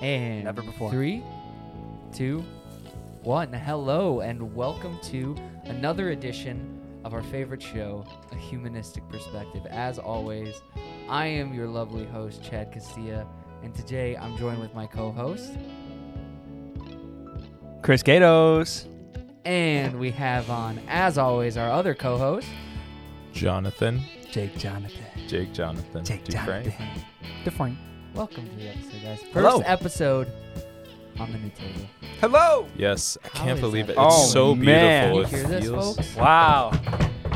And Never before. Three, two, one. Hello, and welcome to another edition of our favorite show, A Humanistic Perspective. As always, I am your lovely host, Chad Castilla, and today I'm joined with my co-host, Chris Gatos. and we have on, as always, our other co-host. Jonathan, Jake Jonathan. Jake Jonathan, Jake Dufresne. Jonathan. Define. Welcome to the episode, guys. First Hello. episode on the new table. Hello. Yes, I How can't is believe that it. It's Oh, so man. beautiful. You It hear this, feels. folks? Wow.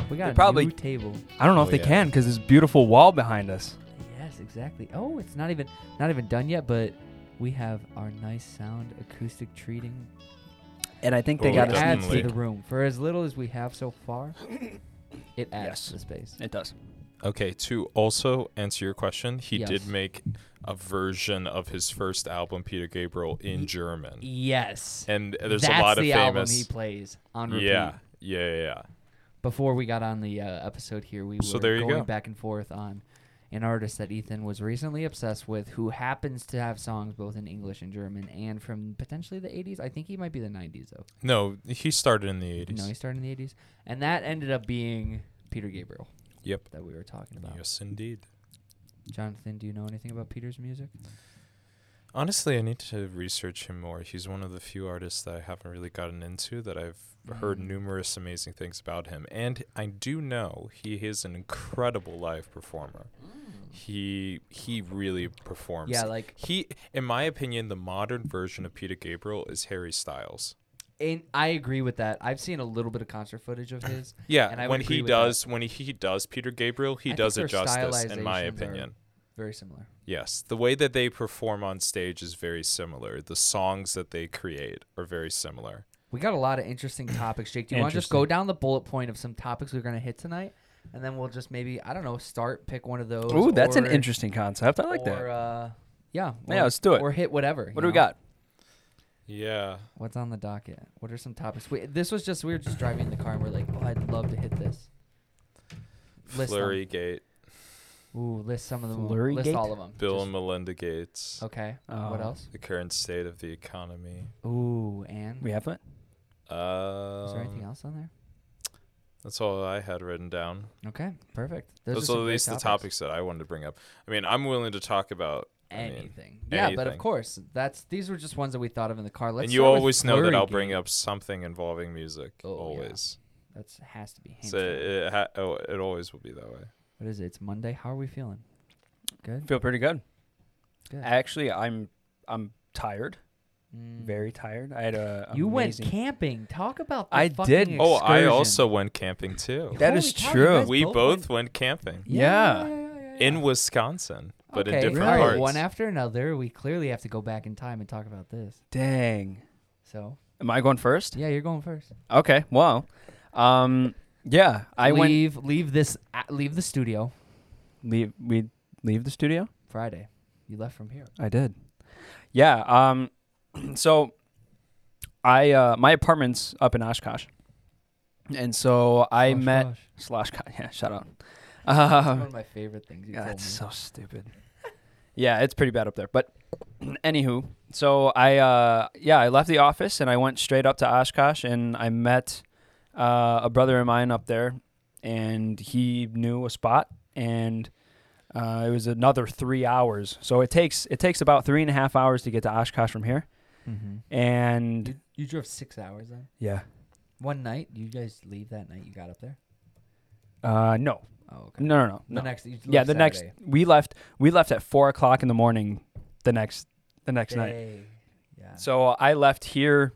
We got They a probably- new table. I don't know if Oh, they yeah. can because there's beautiful wall behind us. Yes, exactly. Oh, it's not even not even done yet, but we have our nice sound acoustic treating. And I think they Oh, got yeah. us. adds to definitely. the room for as little as we have so far. It adds Yes. to the space. It does. Okay, to also answer your question, he Yes. did make a version of his first album, Peter Gabriel, in German. Yes, And there's that's a lot of the album he famous. plays on repeat. Yeah, yeah, yeah. Before we got on the uh, episode here, we So were there you going go. back and forth on an artist that Ethan was recently obsessed with, who happens to have songs both in English and German, and from potentially the 80s. I think he might be the 90s though. No, he started in the 80s. No, he started in the 80s, and that ended up being Peter Gabriel Yep. that we were talking about. Yes, indeed. Jonathan, do you know anything about Peter's music? Honestly, I need to research him more. He's one of the few artists that I haven't really gotten into that I've heard Mm. numerous amazing things about him. And I do know he is an incredible live performer. He he really performs. Yeah, like he in my opinion the modern version of Peter Gabriel is Harry Styles. And I agree with that. I've seen a little bit of concert footage of his. Yeah, And I when he with that. does when he, he does Peter Gabriel, he I does their it justice in my opinion. Very similar. Yes, the way that they perform on stage is very similar. The songs that they create are very similar. We got a lot of interesting topics, Jake. Do you want to just go down the bullet point of some topics we're going to hit tonight, and then we'll just maybe I don't know start pick one of those. Ooh, that's an interesting concept. I like or, that. Uh, yeah. Yeah, let's do it. Or hit whatever. What you do we got? Yeah. What's on the docket? What are some topics? We, this was just we were just driving in the car and we're like, oh, I'd love to hit this. List them. Flurry Gate, Ooh, list some of them. Flurry list Gate? all of them. Bill and Melinda Gates, Okay. what Oh. else? the current state of the economy. Ooh, and We have it. Uh, is there anything else on there? That's all I had written down. Okay, perfect. Those, Those, are are at great least the topics that I wanted to bring up. I mean, I'm willing to talk about. I mean, Anything. yeah, but of course, that's these were just ones that we thought of in the car. Let's and you always know that I'll Gate. bring up something involving music. Oh, yeah. always. That's has to be. So hands it, ha- oh, it always will be that way. What is it? It's Monday. How are we feeling? Good. Feel pretty good. Good. Actually, I'm I'm tired. Mm. Very tired. I had a You went camping. Talk about. The I fucking did. Oh, I also went camping too. That Holy is cow, true. we both both went- went camping Yeah. yeah, yeah, yeah. in Wisconsin, but okay. in different all right, parts. One after another. We clearly have to go back in time and talk about this. Dang. So Am I going first? yeah, you're going first. Okay. Well, um, yeah, I went. leave leave this uh, leave the studio Leave. We leave the studio. Friday. You left from here. I did. Yeah. Um. So, I uh my apartment's up in Oshkosh, and so I Gosh, met gosh. slash. Yeah. Shout out. That's one of my favorite things. You God, told that's me. so stupid. Yeah, it's pretty bad up there. But anywho, so I uh yeah I left the office and I went straight up to Oshkosh and I met uh, a brother of mine up there, and he knew a spot and. Uh, it was another three hours, so it takes it takes about three and a half hours to get to Oshkosh from here. Mhm. And You, you drove six hours then. yeah, One night. You guys leave that night. You got up there. uh, no, Oh, okay. no, no, no, The no. next. yeah, left the next we left we left at four o'clock in the morning. The next the next night. Yeah. So I left here,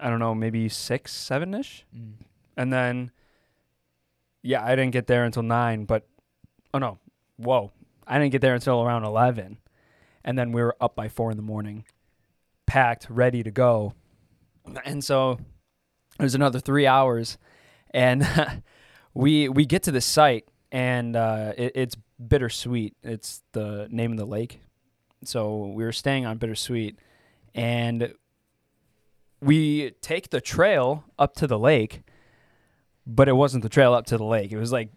I don't know, maybe six, seven ish, Mm. and then, yeah, I didn't get there until nine. But, oh no, whoa, I didn't get there until around eleven, and then we were up by four in the morning, packed, ready to go, and so it was another three hours, and we we get to the site, and uh, it, it's bittersweet. It's the name of the lake, so we were staying on bittersweet and we take the trail up to the lake, but it wasn't the trail up to the lake. It was like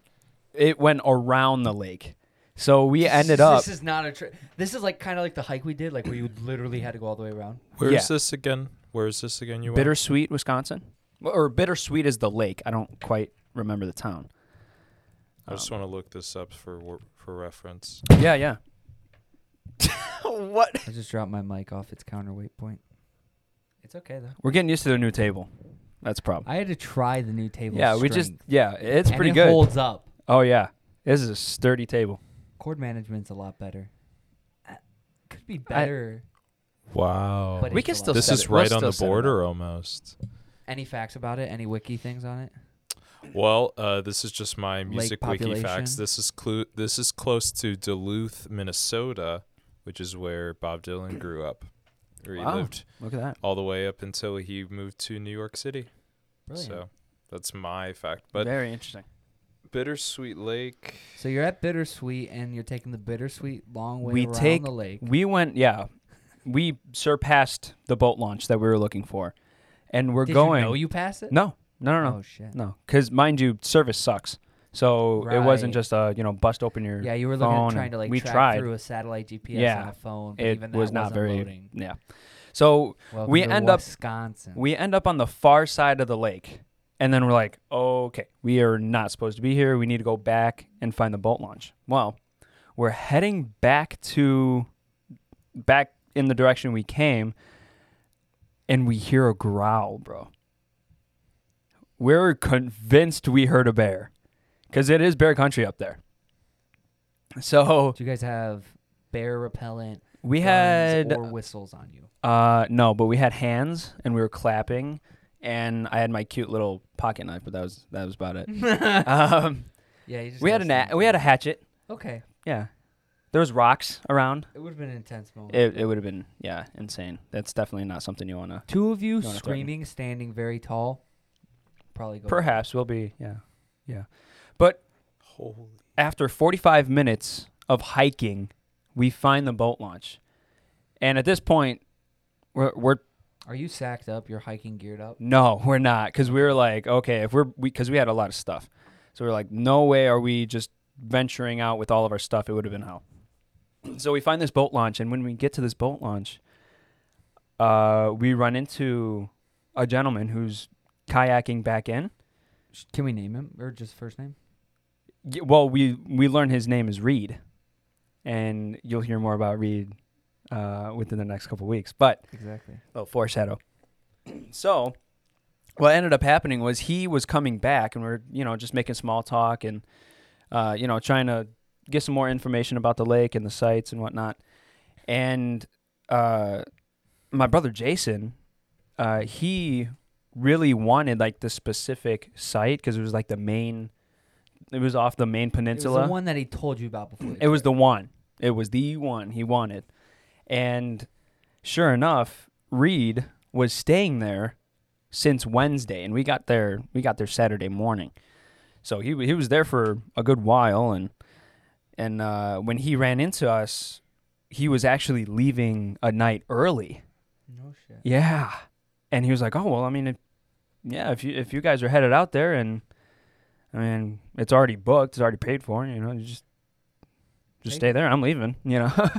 it went around the lake. So we ended up. This is not a. Tri- this is like kind of like the hike we did, like where you literally had to go all the way around. Where's Yeah. this again? Where's this again? You went? Bittersweet, Wisconsin, or Bittersweet is the lake. I don't quite remember the town. I just Um, want to look this up for wor- for reference. Yeah, yeah. what? I just dropped my mic off its counterweight point. It's okay though. We're getting used to the new table. That's a problem. I had to try the new table. yeah, we just strength, yeah, it's and pretty it good. Holds up. Oh yeah, this is a sturdy table. Cord management's a lot better. Uh, Could be better. Wow. But We it's can a lot still this set is it- we'll right on still the set it border almost. Any facts about it? Any wiki things on it? Well, uh, this is just my music wiki facts. This is clu- This is close to Duluth, Minnesota, which is where Bob Dylan grew up. Where he Wow. lived Look at that. all the way up until he moved to New York City. Brilliant. So that's my fact. But Very interesting. Bittersweet Lake. So you're at Bittersweet, and you're taking the Bittersweet long way We around take- the lake. We went, yeah, we surpassed the boat launch that we were looking for, and we're Did going. you know you passed it? no, no, no, no, Oh shit. no. Because mind you, service sucks. So it wasn't Right. just a you know bust open your Yeah, you were looking phone at trying and to like we track tried. through a satellite GPS Yeah. on a phone. But it even that was not wasn't very loading. yeah. So Welcome we to end up- Wisconsin. we end up on the far side of the lake, and then we're like, okay, we are not supposed to be here. We need to go back and find the boat launch. Well, we're heading back to back in the direction we came, and we hear a growl, bro. We're convinced we heard a bear, because it is bear country up there. So Do you guys have bear repellent? we had or whistles on you. Uh, no, but we had hands and we were clapping, and I had my cute little pocket knife, but that was that was about it. um, Yeah, just we had an a- we had a hatchet. Okay, Yeah, there was rocks around. it would have been an intense moment. It it would have been yeah insane. That's definitely not something you wanna. Two of you threaten. screaming, standing very tall. Probably go. Perhaps we'll be yeah yeah, but Holy. after 45 minutes of hiking, we find the boat launch, and at this point, we're we're Are you sacked up? You're hiking geared up. No, we're not, because we were like, okay, if we're because we, had a lot of stuff, so we are like, no way are we just venturing out with all of our stuff. It would have been hell. So we find this boat launch, and when we get to this boat launch, uh, we run into a gentleman who's kayaking back in. Can we name him or just first name? Y- Well, we we learn his name is Reed, and you'll hear more about Reed uh, within the next couple weeks. But Exactly. Oh, foreshadow. so, what ended up happening was he was coming back, and we are you know just making small talk and uh, you know trying to get some more information about the lake and the sites and whatnot. And uh, my brother Jason, uh, he really wanted like the specific site because it was like the main. It was off the main It was peninsula. the one that he told you about before. It was the one. It was the one he wanted. And sure enough, Reed was staying there since Wednesday and we got there we got there Saturday morning. So he he was there for a good while and and uh, when he ran into us, he was actually leaving a night early. No shit. Yeah. And he was like, "Oh, well, I mean, it, yeah, if you if you guys are headed out there and I mean, it's already booked, it's already paid for, you know, you just just stay there. I'm leaving, you know."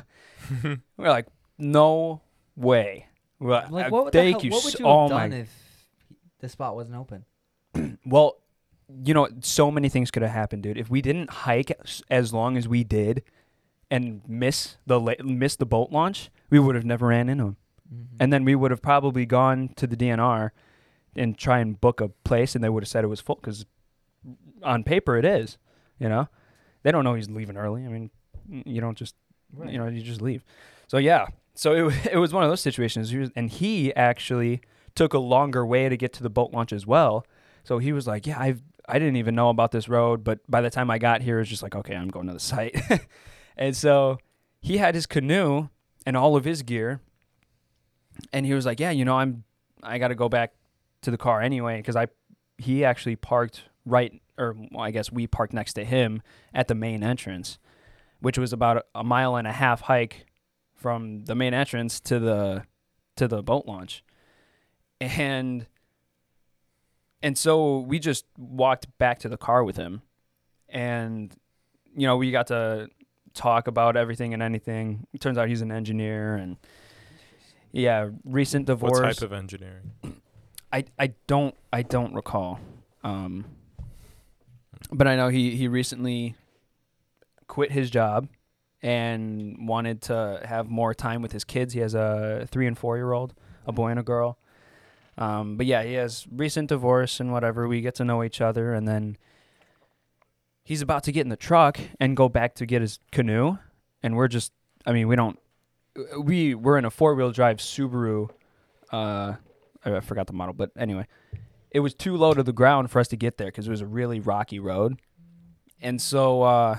We're like, "No way." Well, Like uh, what? the thank hell- you What would so- you have oh done my if the spot wasn't open? Well, you know, so many things could have happened, dude. If we didn't hike as long as we did and miss the la- miss the boat launch, we would have never ran into him. Mm-hmm. And then we would have probably gone to the DNR and try and book a place, and they would have said it was full because on paper it is. You know, they don't know he's leaving early. I mean, you don't just you know you just leave. So yeah, so it it was one of those situations. He was, and he actually took a longer way to get to the boat launch as well. So he was like, "Yeah, I've I didn't even know about this road, but by the time I got here, it was just like, okay, I'm going to the site." and so he had his canoe and all of his gear, and he was like, "Yeah, you know, I'm I got to go back to the car anyway because I he actually parked right or well, I guess we parked next to him at the main entrance, which was about a, mile and a half hike from the main entrance to the to the boat launch, and and so we just walked back to the car with him, and you know we got to talk about everything and anything. It turns out he's an engineer and yeah, recent divorce. What type of engineering? I I don't I don't recall. Um, but I know he he recently quit his job and wanted to have more time with his kids. He has a three and four year old, a boy and a girl. Um, but yeah, he has recent divorce and whatever. We get to know each other, and then he's about to get in the truck and go back to get his canoe, and we're just. I mean, we don't. We we're in a four wheel drive Subaru. Uh, I forgot the model, but anyway, it was too low to the ground for us to get there because it was a really rocky road, and so uh,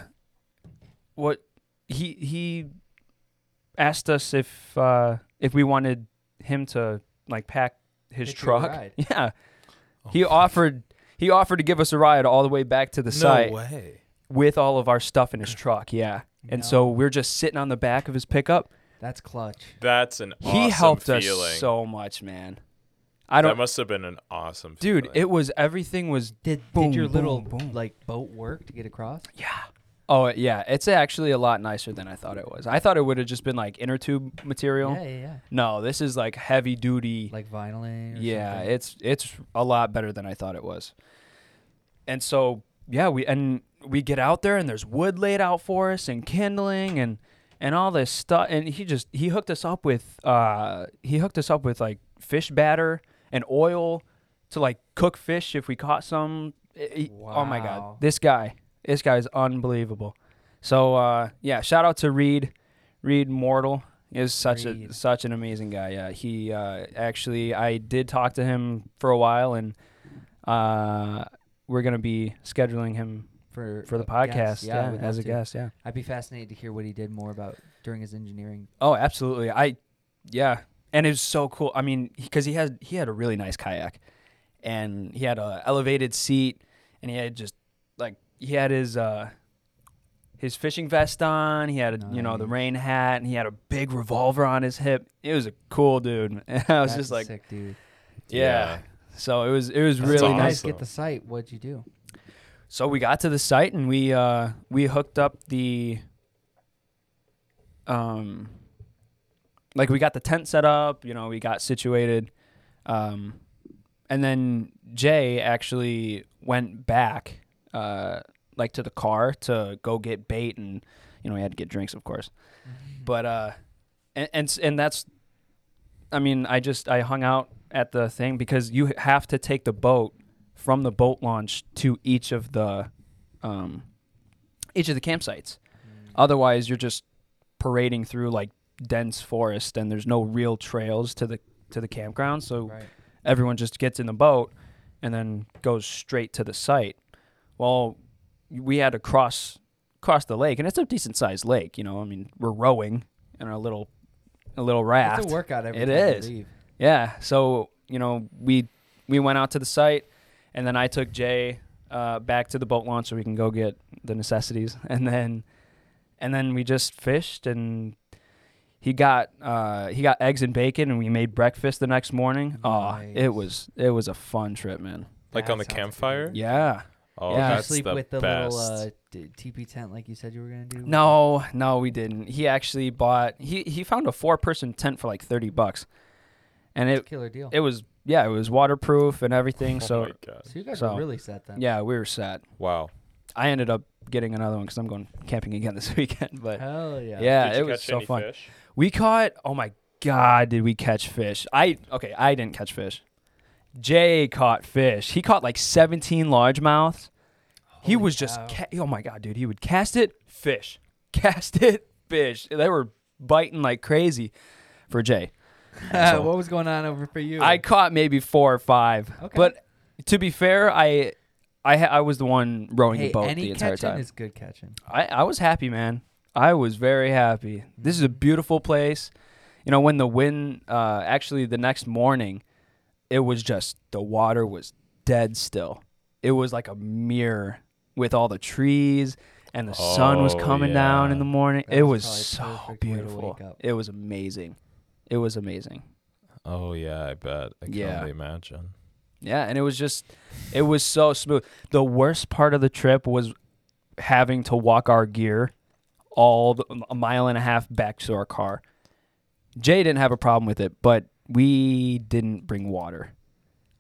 what he he asked us if uh, if we wanted him to like pack his truck. ride. Yeah, he offered he offered to give us a ride all the way back to the site way. with all of our stuff in his truck. Yeah, and so we're just sitting on the back of his pickup. That's clutch. That's an awesome feeling. he helped feeling. us so much, man. I don't, that must have been an awesome dude. feeling. It was everything was Did Boom, did your boom, little boom. like boat work to get across? Yeah. Oh yeah, it's actually a lot nicer than I thought it was. I thought it would have just been like inner tube material. Yeah, yeah, yeah. No, this is like heavy duty. Like vinyl. Or yeah, something. it's it's a lot better than I thought it was. And so yeah, we and we get out there and there's wood laid out for us and kindling and and all this stuff. And he just he hooked us up with uh he hooked us up with like fish batter and oil to like cook fish if we caught some. He- Oh my god, this guy, this guy is unbelievable. So uh yeah, shout out to Reed, Reed Mortal is such a such an amazing guy. Yeah, he uh, actually I did talk to him for a while, and uh, we're gonna be scheduling him for for the podcast. guest. Yeah, I as a to. guest. Yeah. I'd be fascinated to hear what he did more about during his engineering. Oh, absolutely. I yeah, and it was so cool. I mean, because he had he had a really nice kayak, and he had a elevated seat, and he had just like he had his uh his fishing vest on. He had a, you know the rain hat, and he had a big revolver on his hip. It was a cool dude. And I was That's just like, sick, dude. yeah. So it was it was That's really When you nice. get the site, what'd you do? So we got to the site and we uh we hooked up the um like we got the tent set up, you know, we got situated. Um and then Jay actually went back uh like to the car to go get bait and you know, we had to get drinks of course. But uh and and, and that's I mean, I just I hung out at the thing because you have to take the boat from the boat launch to each of the um, each of the campsites. Otherwise, you're just parading through like dense forest, and there's no real trails to the to the campground. So Right. everyone just gets in the boat and then goes straight to the site. Well, we had to cross cross the lake, and it's a decent sized lake. You know, I mean, we're rowing in our little a little raft. It's a workout every It time is. leave. Yeah. So you know, we we went out to the site, and then I took Jay uh, back to the boat launch so we can go get the necessities, and then and then we just fished, and he got uh, he got eggs and bacon, and we made breakfast the next morning. Oh, it was it was a fun trip, man. like That on the campfire. good. Yeah. Oh, Yeah. Did you that's sleep the with the best. little uh, d- teepee tent like you said you were gonna do? No, no, we didn't. He actually bought he he found a four person tent for like thirty bucks, and It's a it killer deal. it was yeah it was waterproof and everything. oh so my god! so you guys so- were really set then. yeah, we were set. Wow. I ended up getting another one because I'm going camping again this weekend. But Hell yeah. yeah, Did it you was catch so any fun. fish? We caught. Oh my god, did we catch fish? I okay, I didn't catch fish. Jay caught fish. He caught like 17 largemouths. He Holy was just cow. ca- oh my god, dude. He would cast it, fish, cast it, fish. They were biting like crazy for Jay. So- what was going on over for you? I caught maybe four or five. Okay. But to be fair, I I ha- I was the one rowing hey, the boat any the entire catching time. is good catching. I, I was happy, man. I was very happy. This is a beautiful place. You know, when the wind, uh, actually, the next morning, it was just the water was dead still. It was like a mirror with all the trees, and the sun was Oh, coming down in the morning. That it was was probably so perfect way to beautiful. wake up. It was amazing. It was amazing. Oh yeah, I bet. I can Yeah. only imagine. Yeah, and it was just, it was so smooth. The worst part of the trip was having to walk our gear all the, a mile and a half back to our car. Jay didn't have a problem with it, but we didn't bring water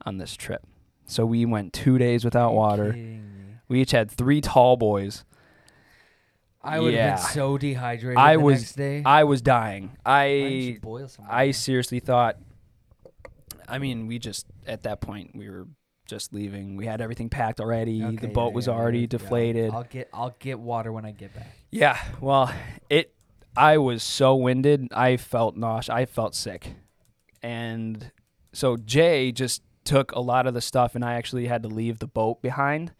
on this trip. So we went two days without water. We each had three tall boys. I would Yeah. have been so dehydrated I the was- next day. I was dying. I boil I seriously thought. I mean, we just at that point we were just leaving. We had everything packed already. Okay, the yeah, boat was yeah, already yeah, yeah. deflated. I'll get I'll get water when I get back. Yeah, well, it. I was so winded. I felt nauseous. I felt sick, and so Jay just took a lot of the stuff, and I actually had to leave the boat behind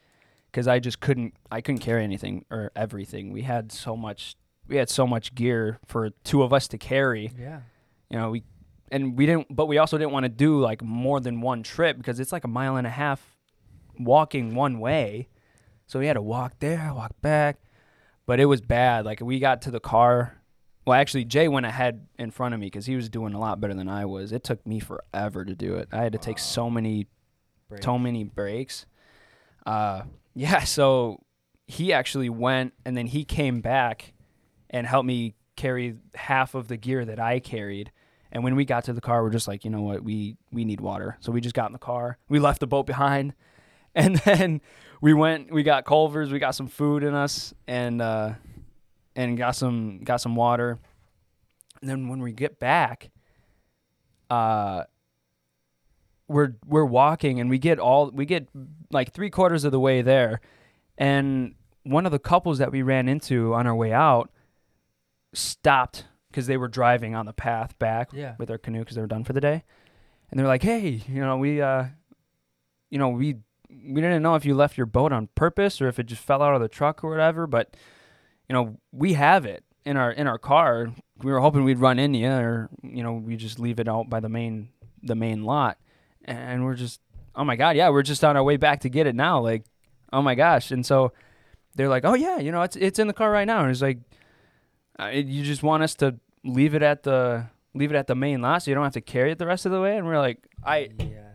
because I just couldn't. I couldn't carry anything or everything. We had so much. We had so much gear for two of us to carry. Yeah. You know, we and we didn't. But we also didn't want to do like more than one trip because it's like a mile and a half walking one way. So we had to walk there, walk back but it was bad. Like we got to the car. Well, actually, Jay went ahead in front of me because he was doing a lot better than I was. It took me forever to do it. I had to take so many, Break. so many breaks. Uh, yeah. So he actually went, and then he came back and helped me carry half of the gear that I carried. And when we got to the car, we're just like, you know what, we we need water. So we just got in the car. We left the boat behind, and then we went. We got Culver's. We got some food in us, and uh, and got some got some water. And then when we get back, uh, we're we're walking, and we get all we get like three quarters of the way there, and one of the couples that we ran into on our way out stopped because they were driving on the path back Yeah. with their canoe because they were done for the day, and they're like, "Hey, you know, we, uh, you know, we we didn't know if you left your boat on purpose or if it just fell out of the truck or whatever, but you know, we have it in our in our car. We were hoping we'd run into you, or you know, we just leave it out by the main the main lot, and we're just, oh my god, yeah, we're just on our way back to get it now, like, oh my gosh, and so they're like, oh yeah, you know, it's it's in the car right now, and it's like, uh, you just want us to leave it at the leave it at the main lot so you don't have to carry it the rest of the way, and we're like, I yes.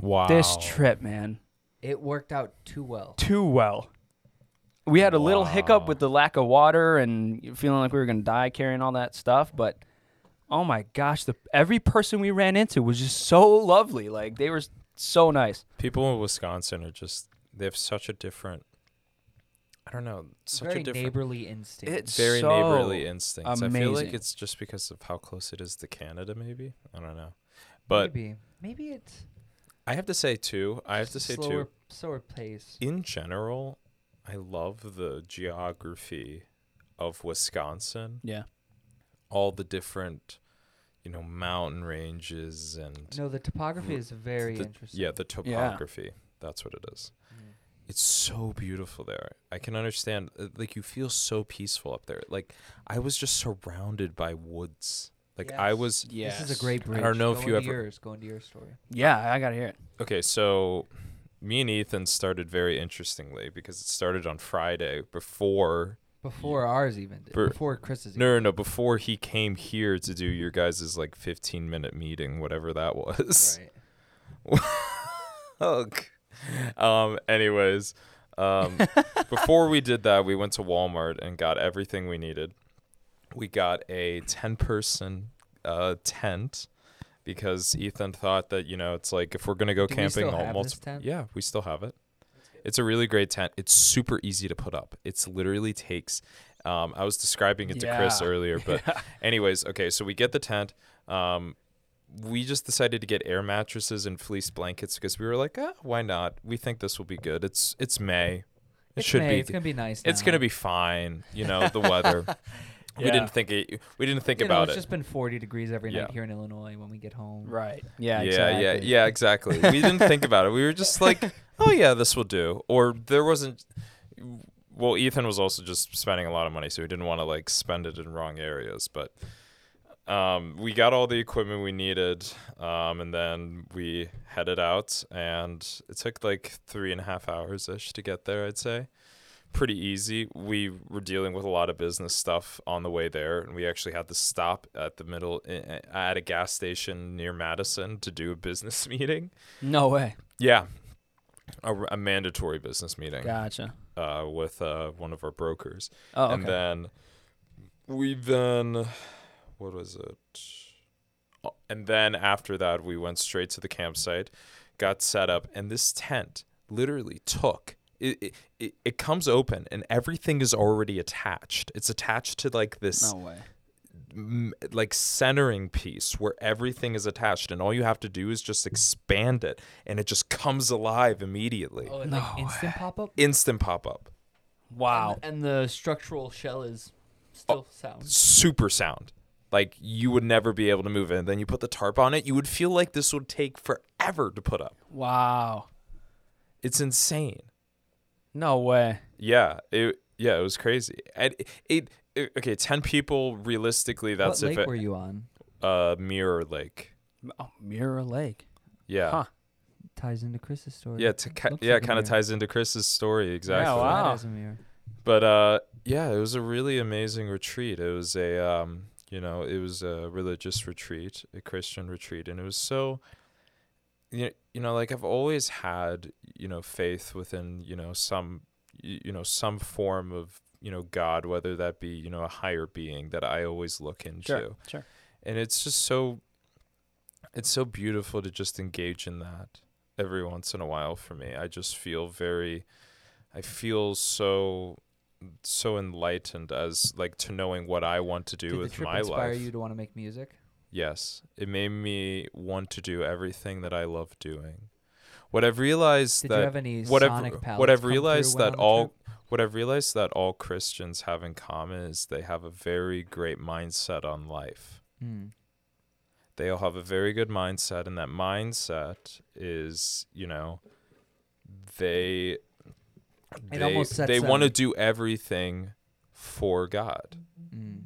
Wow. this trip, man, It worked out too well. too well. We had a little hiccup with the lack of water and feeling like we were gonna die carrying all that stuff, but oh my gosh, the every person we ran into was just so lovely. Like they were so nice. People in Wisconsin are just they have such a different I don't know, such Very a different neighborly instinct. It's very so neighborly instincts. I feel like amazing. it's just because of how close it is to Canada maybe. I don't know. But maybe maybe it's I have to say too, I have to say slower too, slower pace. in general, I love the geography of Wisconsin. Yeah. All the different, you know, mountain ranges and No, the topography is very the- interesting. yeah, the topography. That's what it is. Mm. It's so beautiful there. I can understand. uh, Like you feel so peaceful up there. Like I was just surrounded by woods. Like I was. Yes. This is a great bridge. I don't know if you ever- yours. Go into your story. Yeah, I gotta hear it. Okay, so me and Ethan started very interestingly because it started on Friday before. Before ours even did. For- Before Chris's. No, no, no. Before he came here to do your guys' like 15 minute meeting, whatever that was. Right. Ugh. Um. Anyways, um, before we did that, we went to Walmart and got everything we needed. We got a ten-person uh, tent because Ethan thought that you know it's like if we're gonna go Do camping, still have almost this tent? yeah, we still have it. It's a really great tent. It's super easy to put up. It's literally takes. Um, I was describing it to Chris earlier, but anyways, okay, so we get the tent. Um, we just decided to get air mattresses and fleece blankets because we were like, ah, why not? We think this will be good. It's it's May. It It's should May, be. It's gonna be nice. it's gonna be fine. You know the weather. We didn't think it. We didn't think You know, about it's it. It's just been 40 degrees every Yeah. night here in Illinois when we get home. Right. Yeah. yeah, exactly. yeah, yeah, exactly. we didn't think about it. We were just like, oh yeah, this will do. Or there wasn't. Well, Ethan was also just spending a lot of money, so he didn't want to like spend it in wrong areas. But um, we got all the equipment we needed, um, and then we headed out, and it took like three and a half hours ish to get there. I'd say pretty easy. We were dealing with a lot of business stuff on the way there, and we actually had to stop at the middle at a gas station near Madison to do a business meeting. No way. Yeah, a, a mandatory business meeting Gotcha. uh, with uh, one of our brokers, Oh, okay. and then we've then, what was it? Oh, And then after that, we went straight to the campsite, got set up, and this tent literally took. It, it, it, it comes open and everything is already attached. It's attached to like this No way. m- like centering piece where everything is attached and all you have to do is just expand it and it just comes alive immediately. Oh, and No like instant pop up. Instant pop up. Wow. And, and the structural shell is oh, still sound. Super sound. Like you would never be able to move it. And then you put the tarp on it, you would feel like this would take forever to put up. Wow. It's insane. No way. Yeah, it yeah, it was crazy. And it, it, okay, 10 people realistically that's what if lake it were you on? uh Mirror Lake. Oh, Mirror Lake. Yeah. Huh. Ties into Chris's story. Yeah, to ki- Looks yeah, like kind of ties into Chris's story exactly. Yeah, wow. That is a mirror. But uh, yeah, it was a really amazing retreat. It was a um, you know, it was a religious retreat, a Christian retreat, and it was so. You you know, like I've always had you know faith within you know some you know some form of you know God, whether that be you know a higher being that I always look into, Sure. Sure. and it's just so. It's so beautiful to just engage in that every once in a while for me. I just feel very. I feel so so enlightened as like to knowing what I want to do Did the with trip my inspire life. you to want to make music? Yes, it made me want to do everything that I love doing. What I've realized Did that you have any what I've- what I've realized that all- trip? what I've realized that all Christians have in common is they have a very great mindset on life. Hmm. They all have a very good mindset, and that mindset is, you know, they It they, they want to do everything for God. Hmm.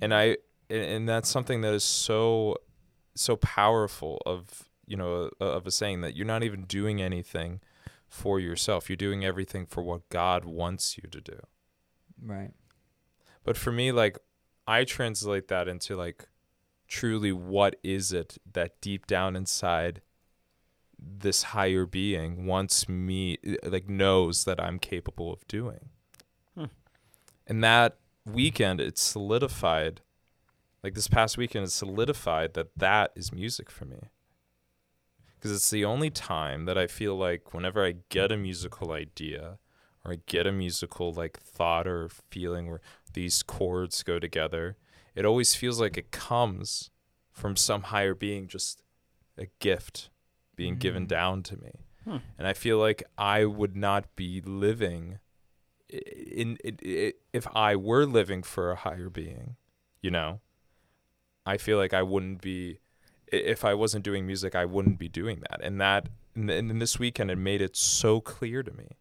and I and, and that's something that is so so powerful of you know uh, of a saying that you're not even doing anything for yourself you're doing everything for what God wants you to do Right. but for me like I translate that into like truly what is it that deep down inside this higher being wants me like knows that I'm capable of doing Hmm. and that weekend it solidified like this past weekend it solidified that that is music for me because it's the only time that i feel like whenever i get a musical idea or i get a musical like thought or feeling where these chords go together it always feels like it comes from some higher being just a gift being given Mm. down to me Hmm. and i feel like i would not be living in, in, in if I were living for a higher being, you know, I feel like I wouldn't be if I wasn't doing music, I wouldn't be doing that. And that and this weekend it made it so clear to me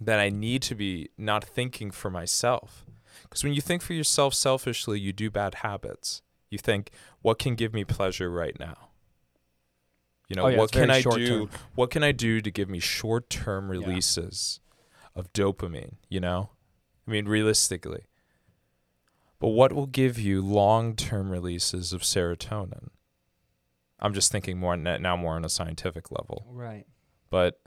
that I need to be not thinking for myself. Because when you think for yourself selfishly, you do bad habits. You think, what can give me pleasure right now? You know, Oh, yeah, what can I do? short-term. What can I do to give me short term releases of dopamine, you know? I mean, realistically. But what will give you long term releases of serotonin? I'm just thinking more now more on a scientific level. Right. But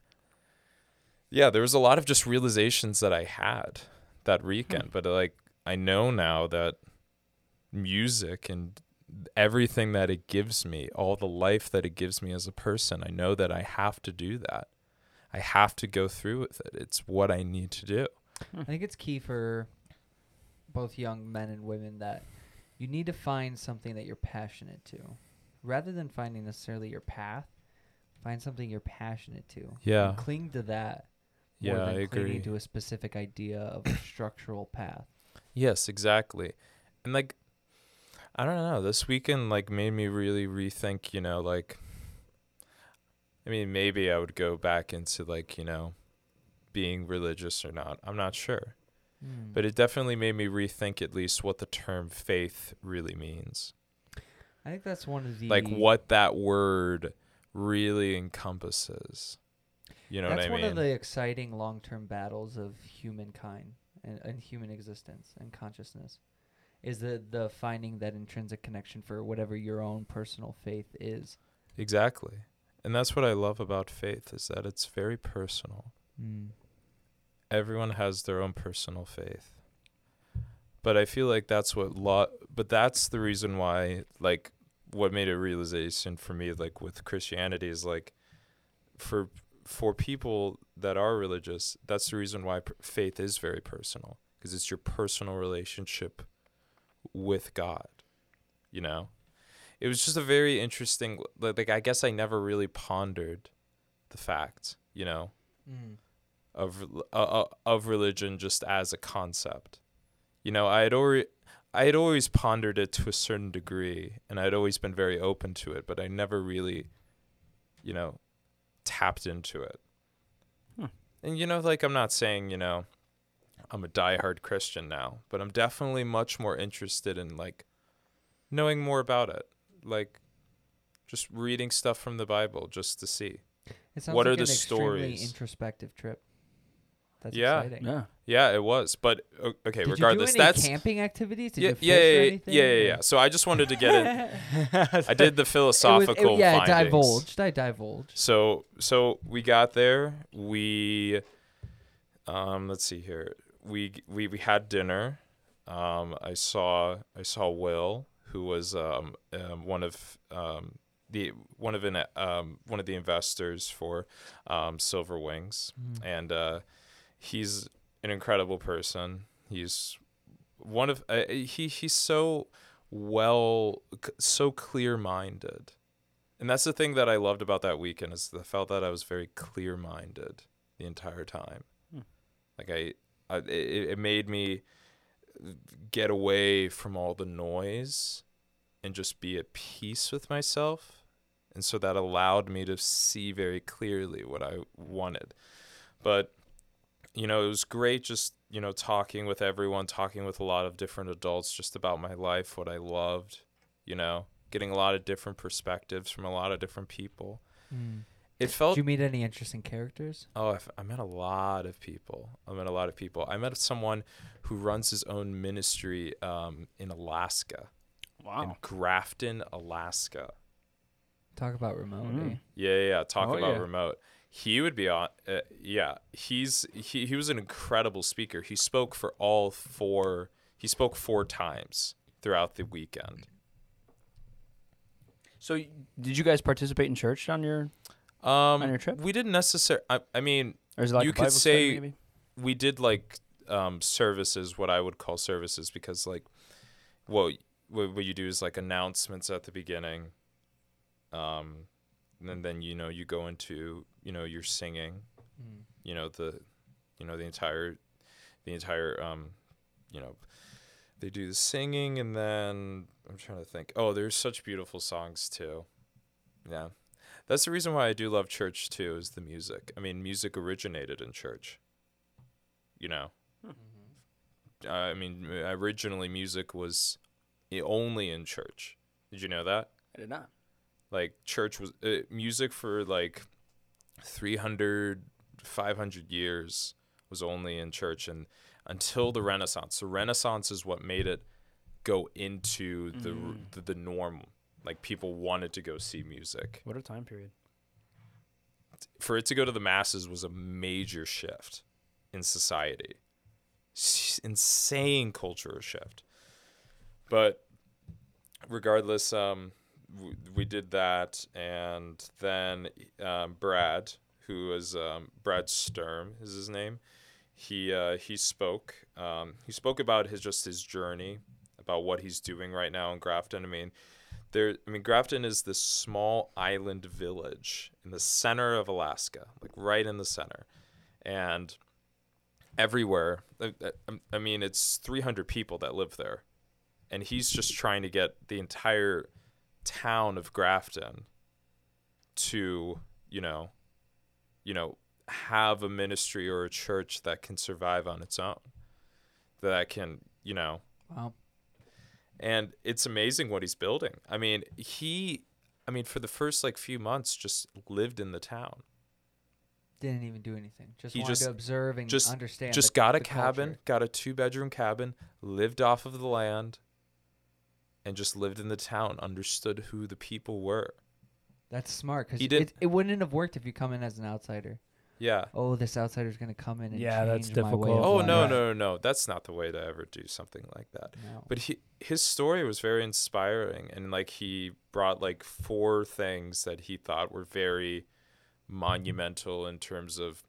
yeah, there was a lot of just realizations that I had that weekend. Hmm. But like I know now that music and everything that it gives me, all the life that it gives me as a person, I know that I have to do that. I have to go through with it. It's what I need to do. I think it's key for both young men and women that you need to find something that you're passionate to. Rather than finding necessarily your path, find something you're passionate to. Yeah. And cling to that Yeah, more than I clinging agree. to a specific idea of a structural path. Yes, exactly. And like I don't know, this weekend like made me really rethink, you know, like I mean, maybe I would go back into like, you know, being religious or not. I'm not sure. Hmm. But it definitely made me rethink at least what the term faith really means. I think that's one of the Like what that word really encompasses. You know that's what I one of the exciting long-term battles of humankind and, and human existence and consciousness is the the finding that intrinsic connection for whatever your own personal faith is. exactly. And that's what I love about faith is that it's very personal. Mm. Everyone has their own personal faith. but I feel like that's what law. But that's the reason why, like, what made a realization for me, like with Christianity, is like, for for people that are religious, that's the reason why faith is very personal because it's your personal relationship with God. You know, it was just a very interesting. Like, like I guess I never really pondered the fact, you know, Mm. Of uh, uh, of religion just as a concept. You know, I had already I had always pondered it to a certain degree, and I'd always been very open to it, but I never really, you know, tapped into it. Hmm. And you know, like I'm not saying you know, I'm a diehard Christian now, but I'm definitely much more interested in like knowing more about it, like just reading stuff from the Bible just to see. What like are the stories? introspective trip. That's Yeah. exciting. Yeah. Yeah, it was. But o- okay, Did regardless, you do any that's camping activities? Did yeah, you fish yeah, or yeah, yeah, anything? yeah, yeah, yeah. So I just wanted to get in. I did the It was- philosophical it- yeah, findings. divulged. I divulged. So so we got there. We um let's see here. We we we had dinner. Um I saw I saw Will who was um, um one of um the one of an um one of the investors for um Silver Wings Mm. and uh he's an incredible person. He's one of uh, he he's so well so clear-minded. And that's the thing that I loved about that weekend is I felt that I was very clear-minded the entire time. Hmm. Like I, I it, it made me get away from all the noise and just be at peace with myself. And so that allowed me to see very clearly what I wanted. But you know, it was great just, you know, talking with everyone, talking with a lot of different adults just about my life, what I loved, you know, getting a lot of different perspectives from a lot of different people. Mm. It felt Did you meet any interesting characters? Oh, I've, met a lot of people. I met a lot of people. I met someone who runs his own ministry um, in Alaska, Wow. in Grafton, Alaska. Talk about remote. Mm. eh? Yeah, yeah. yeah. Talk Oh, about yeah. remote. He would be on. Uh, yeah, he's he he was an incredible speaker. He spoke for all four. He spoke four times throughout the weekend. So, did you guys participate in church on your, Um, On your trip? we didn't necessarily. I, I mean, or is it like You could study, say- maybe? we did like um, services, what I would call services, because like, what what what you do is like announcements at the beginning, um, and then you know you go into you know your singing, Mm. you know the, you know the entire, the entire um, you know, they do the singing and then I'm trying to think. Oh, there's such beautiful songs too. Yeah. That's the reason why I do love church too is the music. I mean, music originated in church. You know. Mm-hmm. Uh, I mean, originally music was only in church. Did you know that? I did not. Like church was uh, music for like 300 500 years was only in church and until the renaissance. The renaissance is what made it go into the Mm. the, the norm. Like people wanted to go see music. What a time period. for it to go to the masses was a major shift in society. S- insane cultural shift. But regardless um we did that and then um, brad who is um, brad sturm is his name he uh, he spoke um, he spoke about his just his journey about what he's doing right now in grafton. I mean there i mean grafton is this small island village in the center of alaska like right in the center. And everywhere I, I- I mean it's 300 people that live there. And he's just trying to get the entire town of grafton to you know you know have a ministry or a church that can survive on its own that can you know Wow. and it's amazing what he's building. I mean, he, I mean, for the first like few months, just lived in the town. Didn't even do anything. Just He wanted just- to observe and just- understand. just the- got a cabin, culture. got a two bedroom cabin, lived off of the land, and just lived in the town. Understood who the people were. That's smart because He did- it, it wouldn't have worked if you come in as an outsider. Yeah. oh, this outsider's gonna come in and Yeah, that's change my way difficult. Oh no, no, no, no. That's not the way to ever do something like that. No. But he his story was very inspiring and like he brought like four things that he thought were very monumental in terms of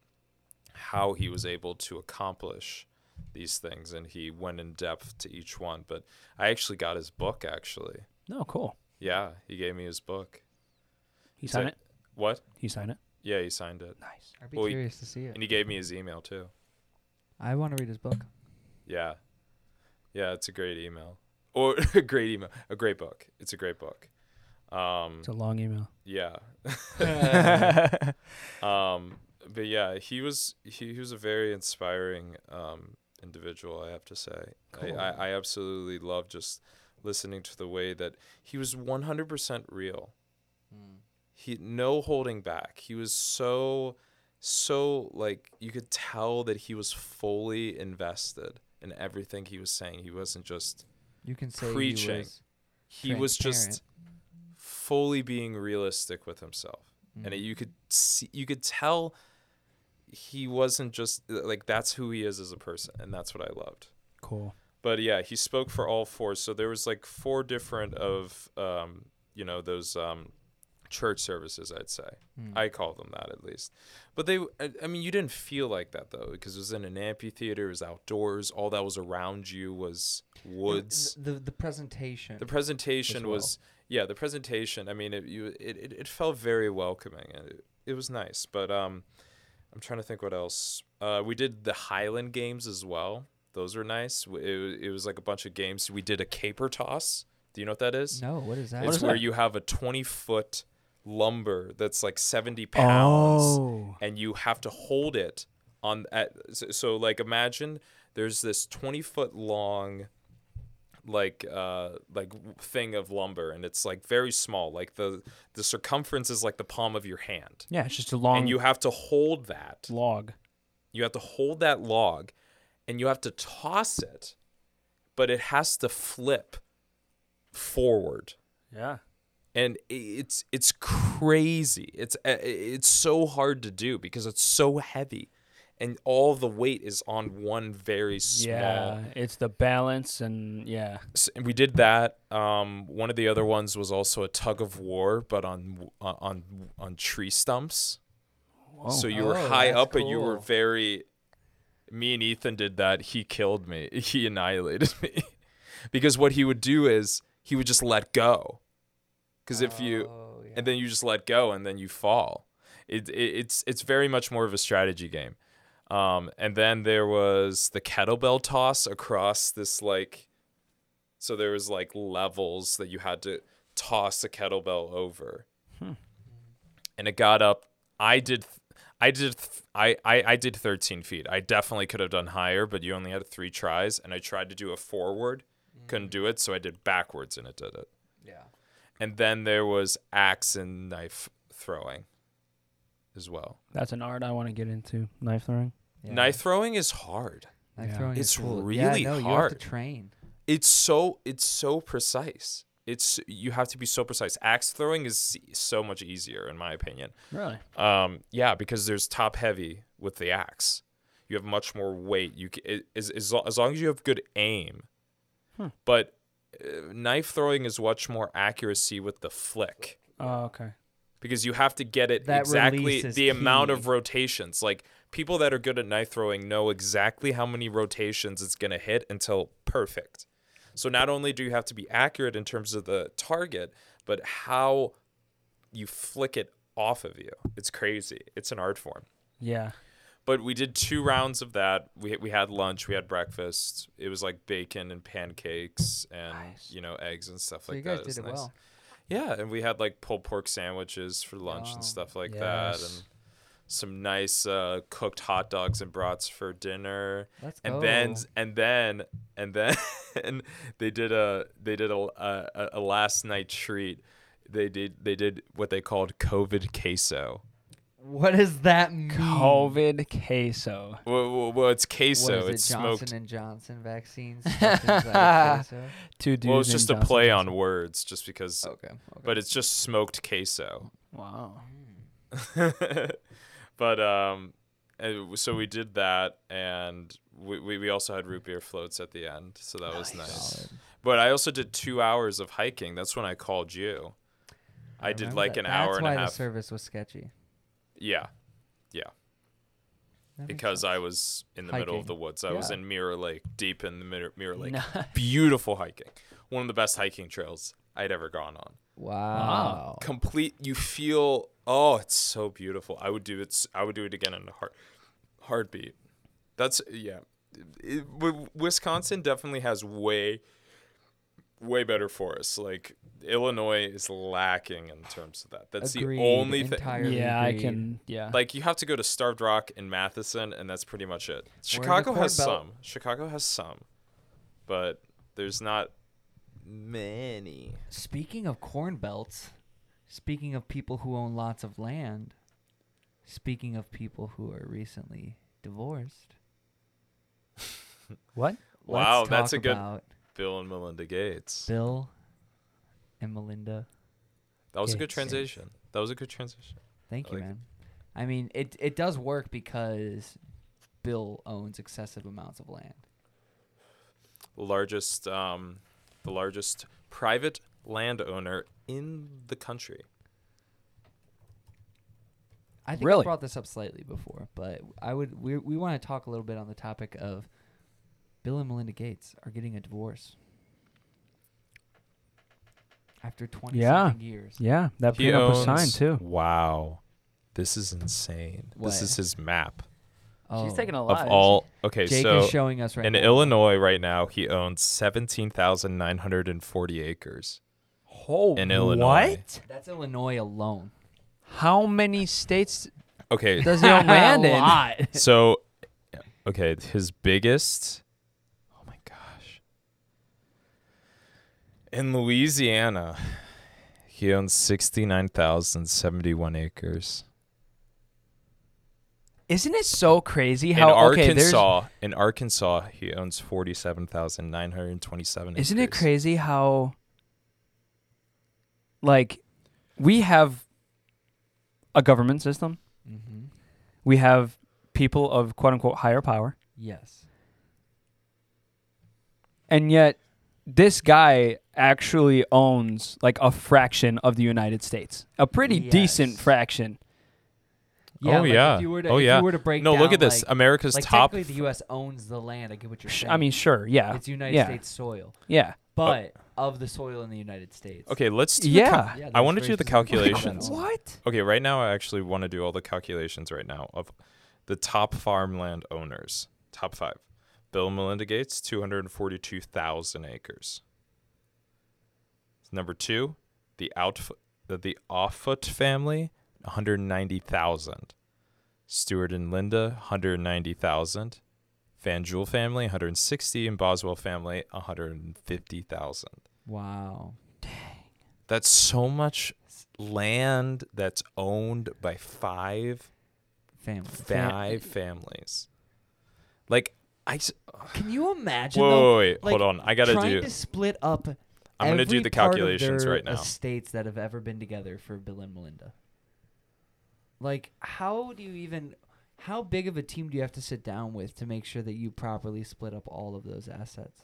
how he was able to accomplish these things and he went in depth to each one. But I actually got his book actually. No, cool. Yeah, he gave me his book. He So- signed it. What? He signed it. Yeah, he signed it. Nice. I'd be Well, he- curious to see it. And he gave me his email too. I want to read his book. Yeah. Yeah, it's a great email. Or a great email. A great book. It's a great book. Um It's a long email. yeah. um but yeah, he was he, he was a very inspiring um individual, I have to say. Cool. I, I, I absolutely love just listening to the way that he was 100% real. He no holding back. He was so so like you could tell that he was fully invested in everything he was saying. He wasn't just You can say Preaching. He was, he was just fully being realistic with himself. And it, Mm. you could see you could tell he wasn't just like that's who he is as a person and that's what I loved. Cool. But yeah, he spoke for all four. So there was like four different of um, you know, those um church services, I'd say. Mm. I call them that at least. But they, I, I mean, you didn't feel like that though, because it was in an amphitheater, it was outdoors. All that was around you was woods. The, the the presentation. The presentation well. was, yeah, the presentation. I mean, it you, it, it, it felt very welcoming and it, it was nice. But um, I'm trying to think what else. Uh, we did the Highland games as well. Those were nice. It, it was like a bunch of games. We did a caber toss. Do you know what that is? no, what is that? It's is where that? you have a 20 foot lumber that's like 70 pounds Oh. and you have to hold it on at so, so like imagine there's this 20 foot long like uh like thing of lumber and it's like very small like the the circumference is like the palm of your hand Yeah, it's just a long and you have to hold that log. you have to hold that log and you have to toss it but it has to flip forward Yeah. and it's it's crazy. It's uh, it's so hard to do because it's so heavy, and all the weight is on one very small. Yeah. It's the balance and yeah. S- and we did that. Um, one of the other ones was also a tug of war, but on uh, on on tree stumps. Whoa. So you were Oh, high up, but you were very. Me and Ethan did that. He killed me. He annihilated me, because what he would do is he would just let go. Because if you Oh, yeah. and then you just let go and then you fall. It, it it's it's very much more of a strategy game. Um, and then there was the kettlebell toss across this like, so there was like levels that you had to toss a kettlebell over, Hmm. and it got up. I did, I did, I, I I did 13 feet. I definitely could have done higher, but you only had three tries, and I tried to do a forward, couldn't do it, so I did backwards, and it did it. yeah. And then there was axe and knife throwing as well. That's an art I want to get into. Knife throwing. Yeah. Knife throwing is hard. Knife Yeah. throwing. is It's cool. really yeah, no, You have hard. to train. It's so it's so precise. It's you have to be so precise. Axe throwing is so much easier in my opinion. Really? Um, yeah, because there's top heavy with the axe. You have much more weight. You ca- it, as as lo- as long as you have good aim. Hmm. But uh, knife throwing is much more accuracy with the flick. Oh, okay. because you have to get it That exactly release is the amount of rotations. Like people that are good at knife throwing know exactly how many rotations it's going to hit until perfect. So not only do you have to be accurate in terms of the target, but how you flick it off of you. It's crazy. It's an art form. Yeah. But we did two rounds of that. We we had lunch, we had breakfast. It was like bacon and pancakes and Nice. you know eggs and stuff So like you guys that. did was it nice. well. Yeah, and we had like pulled pork sandwiches for lunch Wow. and oh, stuff like that, Yes. and some nice uh, cooked hot dogs and brats for dinner. Let's go. And then and then and then and they did a they did a, a a last night treat. They did they did what they called COVID queso. what does that mean? COVID queso. Well, well, well it's queso. What is it? it's Johnson smoked. and Johnson vaccines. stuffed inside a queso? Two dudes. Well, it's just a Johnson play Johnson. on words, just because. Okay. okay. But it's just smoked queso. Wow. but um so we did that, and we, we we also had root beer floats at the end, so that was nice. Solid. But I also did two hours of hiking. That's when I called you. I, did remember like that. an hour That's and why a the service was sketchy. Yeah, yeah. because I was in the middle of the woods. I was in Mirror Lake, deep in the Mirror, Mirror Lake. No. Beautiful hiking. One of the best hiking trails I'd ever gone on. Wow. Wow. Complete. You feel. Oh, it's so beautiful. I would do it. s- I would do it again in a heart, heartbeat. That's yeah. It- Wi- Wisconsin definitely has way, way better forests. Like Illinois is lacking in terms of that. That's Agreed, the only thing. entirely yeah, I can. Yeah. Like you have to go to Starved Rock and Matthiessen, and that's pretty much it. Chicago has Belt. some. Chicago has some, but there's not many. Speaking of corn belts, speaking of people who own lots of land, speaking of people who are recently divorced. what? Wow, let's that's a good- Bill and Melinda Gates. Bill and Melinda. That was a good transition. That was a good transition. Thank I you, like it. man. I mean, it it does work because Bill owns excessive amounts of land. Largest, um, the largest private landowner in the country. I think I brought this up slightly before, but I would we we want to talk a little bit on the topic of Bill and Melinda Gates are getting a divorce after twenty Yeah. years. Yeah, that He prenup was owns. signed too. Wow, this is insane. What? This is his map Oh, She's taking a lot of all. Okay, Jake so is showing us right in now. Illinois right now, he owns seventeen thousand nine hundred and forty acres. In Illinois. What? That's Illinois alone. How many states Okay, does he own land a in? lot. so okay, his biggest. Oh my gosh. In Louisiana, he owns sixty nine thousand seventy one acres. Isn't it so crazy in how okay? There's, Arkansas, in Arkansas, he owns forty-seven thousand nine hundred twenty-seven. isn't it crazy how like we have a government system, mm-hmm. we have people of quote unquote higher power, Yes. and yet this guy actually owns like a fraction of the United States, a pretty decent fraction. Yeah, oh like, yeah. If you were to, oh if yeah. you were to break no, down, look at this. Like, America's like top. technically, the U.S. owns the land. I get what you're saying. I mean, sure, yeah, it's United yeah. States soil, yeah. but of the soil in the United States. Okay, let's do the Yeah. cal- Yeah, I there's want to do the specific laws about calculations. What? Okay, right now I actually want to do all the calculations right now of the top farmland owners. Top five. Bill and Melinda Gates, 242,000 acres. Number two, the Outf- the, the Offutt family, 190,000. Stewart and Lynda, 190,000. Fanjul family, 160, and Boswell family, 150,000. Wow. Dang. That's so much land that's owned by five families. five families. Like I Can you imagine? whoa, though, wait, wait, like, hold on. I gotta trying do. to split up. I'm gonna do the calculations right now. Estates that have ever been together for Bill and Melinda. Like, how do you even? How big of a team do you have to sit down with to make sure that you properly split up all of those assets?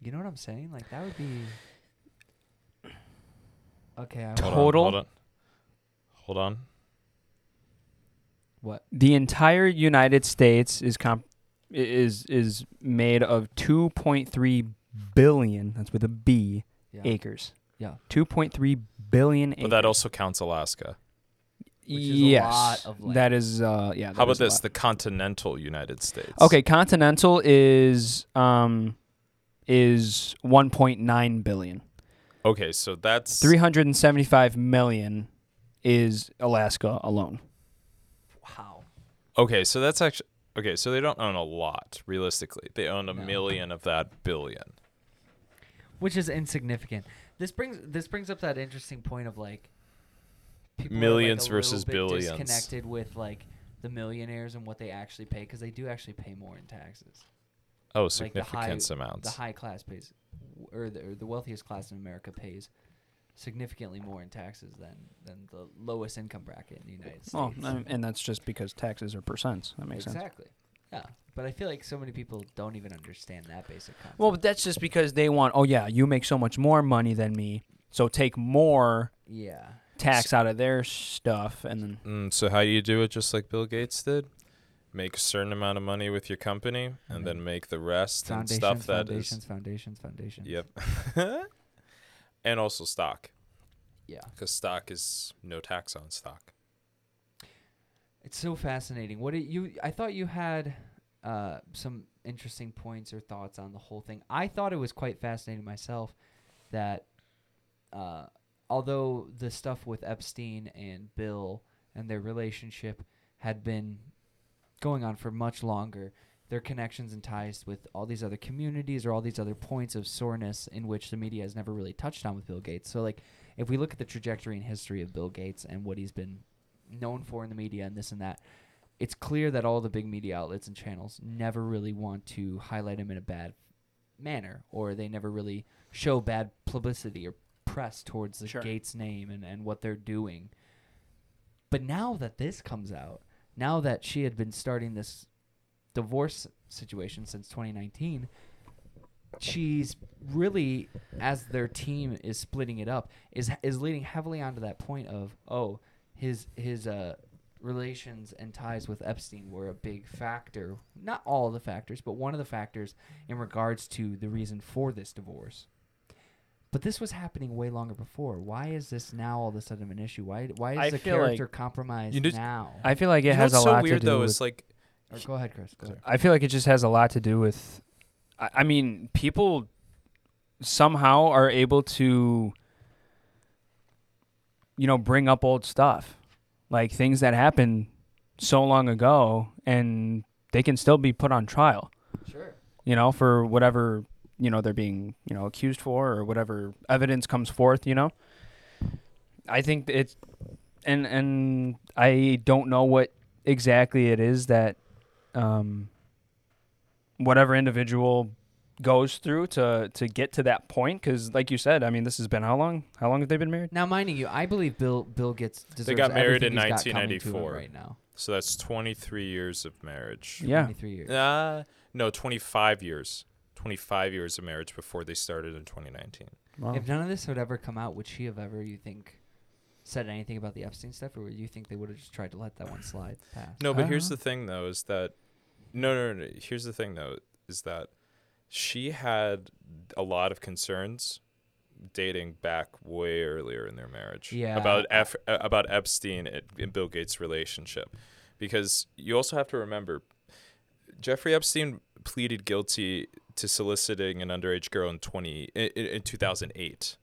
You know what I'm saying? Like that would be. Okay. I Hold on, Total- Hold on. Hold on. what? The entire United States is comp- is is made of 2.3 billion. That's with a B Yeah. acres. Yeah. 2.3 billion acres. But that also counts Alaska. Which is a yes, lot of land. that is. Uh, yeah. How about this? The continental United States. Okay, continental is um is 1.9 billion. Okay, so that's 375 million is Alaska alone. Wow. Okay, so that's actually okay. So they don't own a lot, realistically. They own a No. million of that billion. which is insignificant. This brings this brings up that interesting point of like people Millions are, like, a versus bit billions. disconnected with like the millionaires and what they actually pay because they do actually pay more in taxes. Oh, Like the high- significant amounts. The high class pays, or the, or the wealthiest class in America pays significantly more in taxes than than the lowest income bracket in the United oh, States. Well, I and that's just because taxes are percents. That makes sense. exactly. Yeah, but I feel like so many people don't even understand that basic concept. Well, but that's just because they want. Oh yeah, you make so much more money than me, so take more yeah, tax out of their stuff, and then Mm, so how do you do it just like Bill Gates did? Make a certain amount of money with your company and then make the rest and stuff that foundations, is foundations, foundations. Yep. and also stock Yeah, cuz stock is no tax on stock. It's so fascinating. What did you? I thought you had uh, some interesting points or thoughts on the whole thing. I thought it was quite fascinating myself that uh, although the stuff with Epstein and Bill and their relationship had been going on for much longer, their connections and ties with all these other communities or all these other points of soreness in which the media has never really touched on with Bill Gates. So, like, if we look at the trajectory and history of Bill Gates and what he's been known for in the media and this and that, it's clear that all the big media outlets and channels never really want to highlight him in a bad manner, or they never really show bad publicity or press towards the Sure. Gates name and, and what they're doing. But now that this comes out, now that she had been starting this divorce situation since 2019, she's really, as their team is splitting it up, is is leading heavily onto that point of oh, his his uh relations and ties with Epstein were a big factor. Not all the factors, but one of the factors in regards to the reason for this divorce. But this was happening way longer before. Why is this now all of a sudden an issue? Why why is I the feel like- character compromised You just- now? I feel like it you know has a what's so lot weird to do though with. is like Or go ahead, Chris. Go ahead. I feel like it just has a lot to do with. I, I mean, people somehow are able to, you know, bring up old stuff, like things that happened so long ago, and they can still be put on trial. Sure. You know, for whatever you know they're being you know accused for, or whatever evidence comes forth. You know, I think it's, and and I don't know what exactly it is that um, whatever individual goes through to to get to that point because like you said i mean this has been how long how long have they been married Now, minding you, I believe Bill Bill gets deserves got married in he's got coming to him 1994. right now. so that's 23 years of marriage. Yeah. 23 years. Uh, no, 25 years. 25 years of marriage before they started in 2019. Wow. If none of this would ever come out, would she have ever, you think, said anything about the Epstein stuff, or would you think they would have just tried to let that one slide past? No, but here's know. the thing though is that no, no, no, no. Here's the thing though is that she had a lot of concerns dating back way earlier in their marriage. Yeah. About F, uh, about Epstein and, and Bill Gates' relationship, because you also have to remember, Jeffrey Epstein pleaded guilty to soliciting an underage girl in twenty in, in, in 2008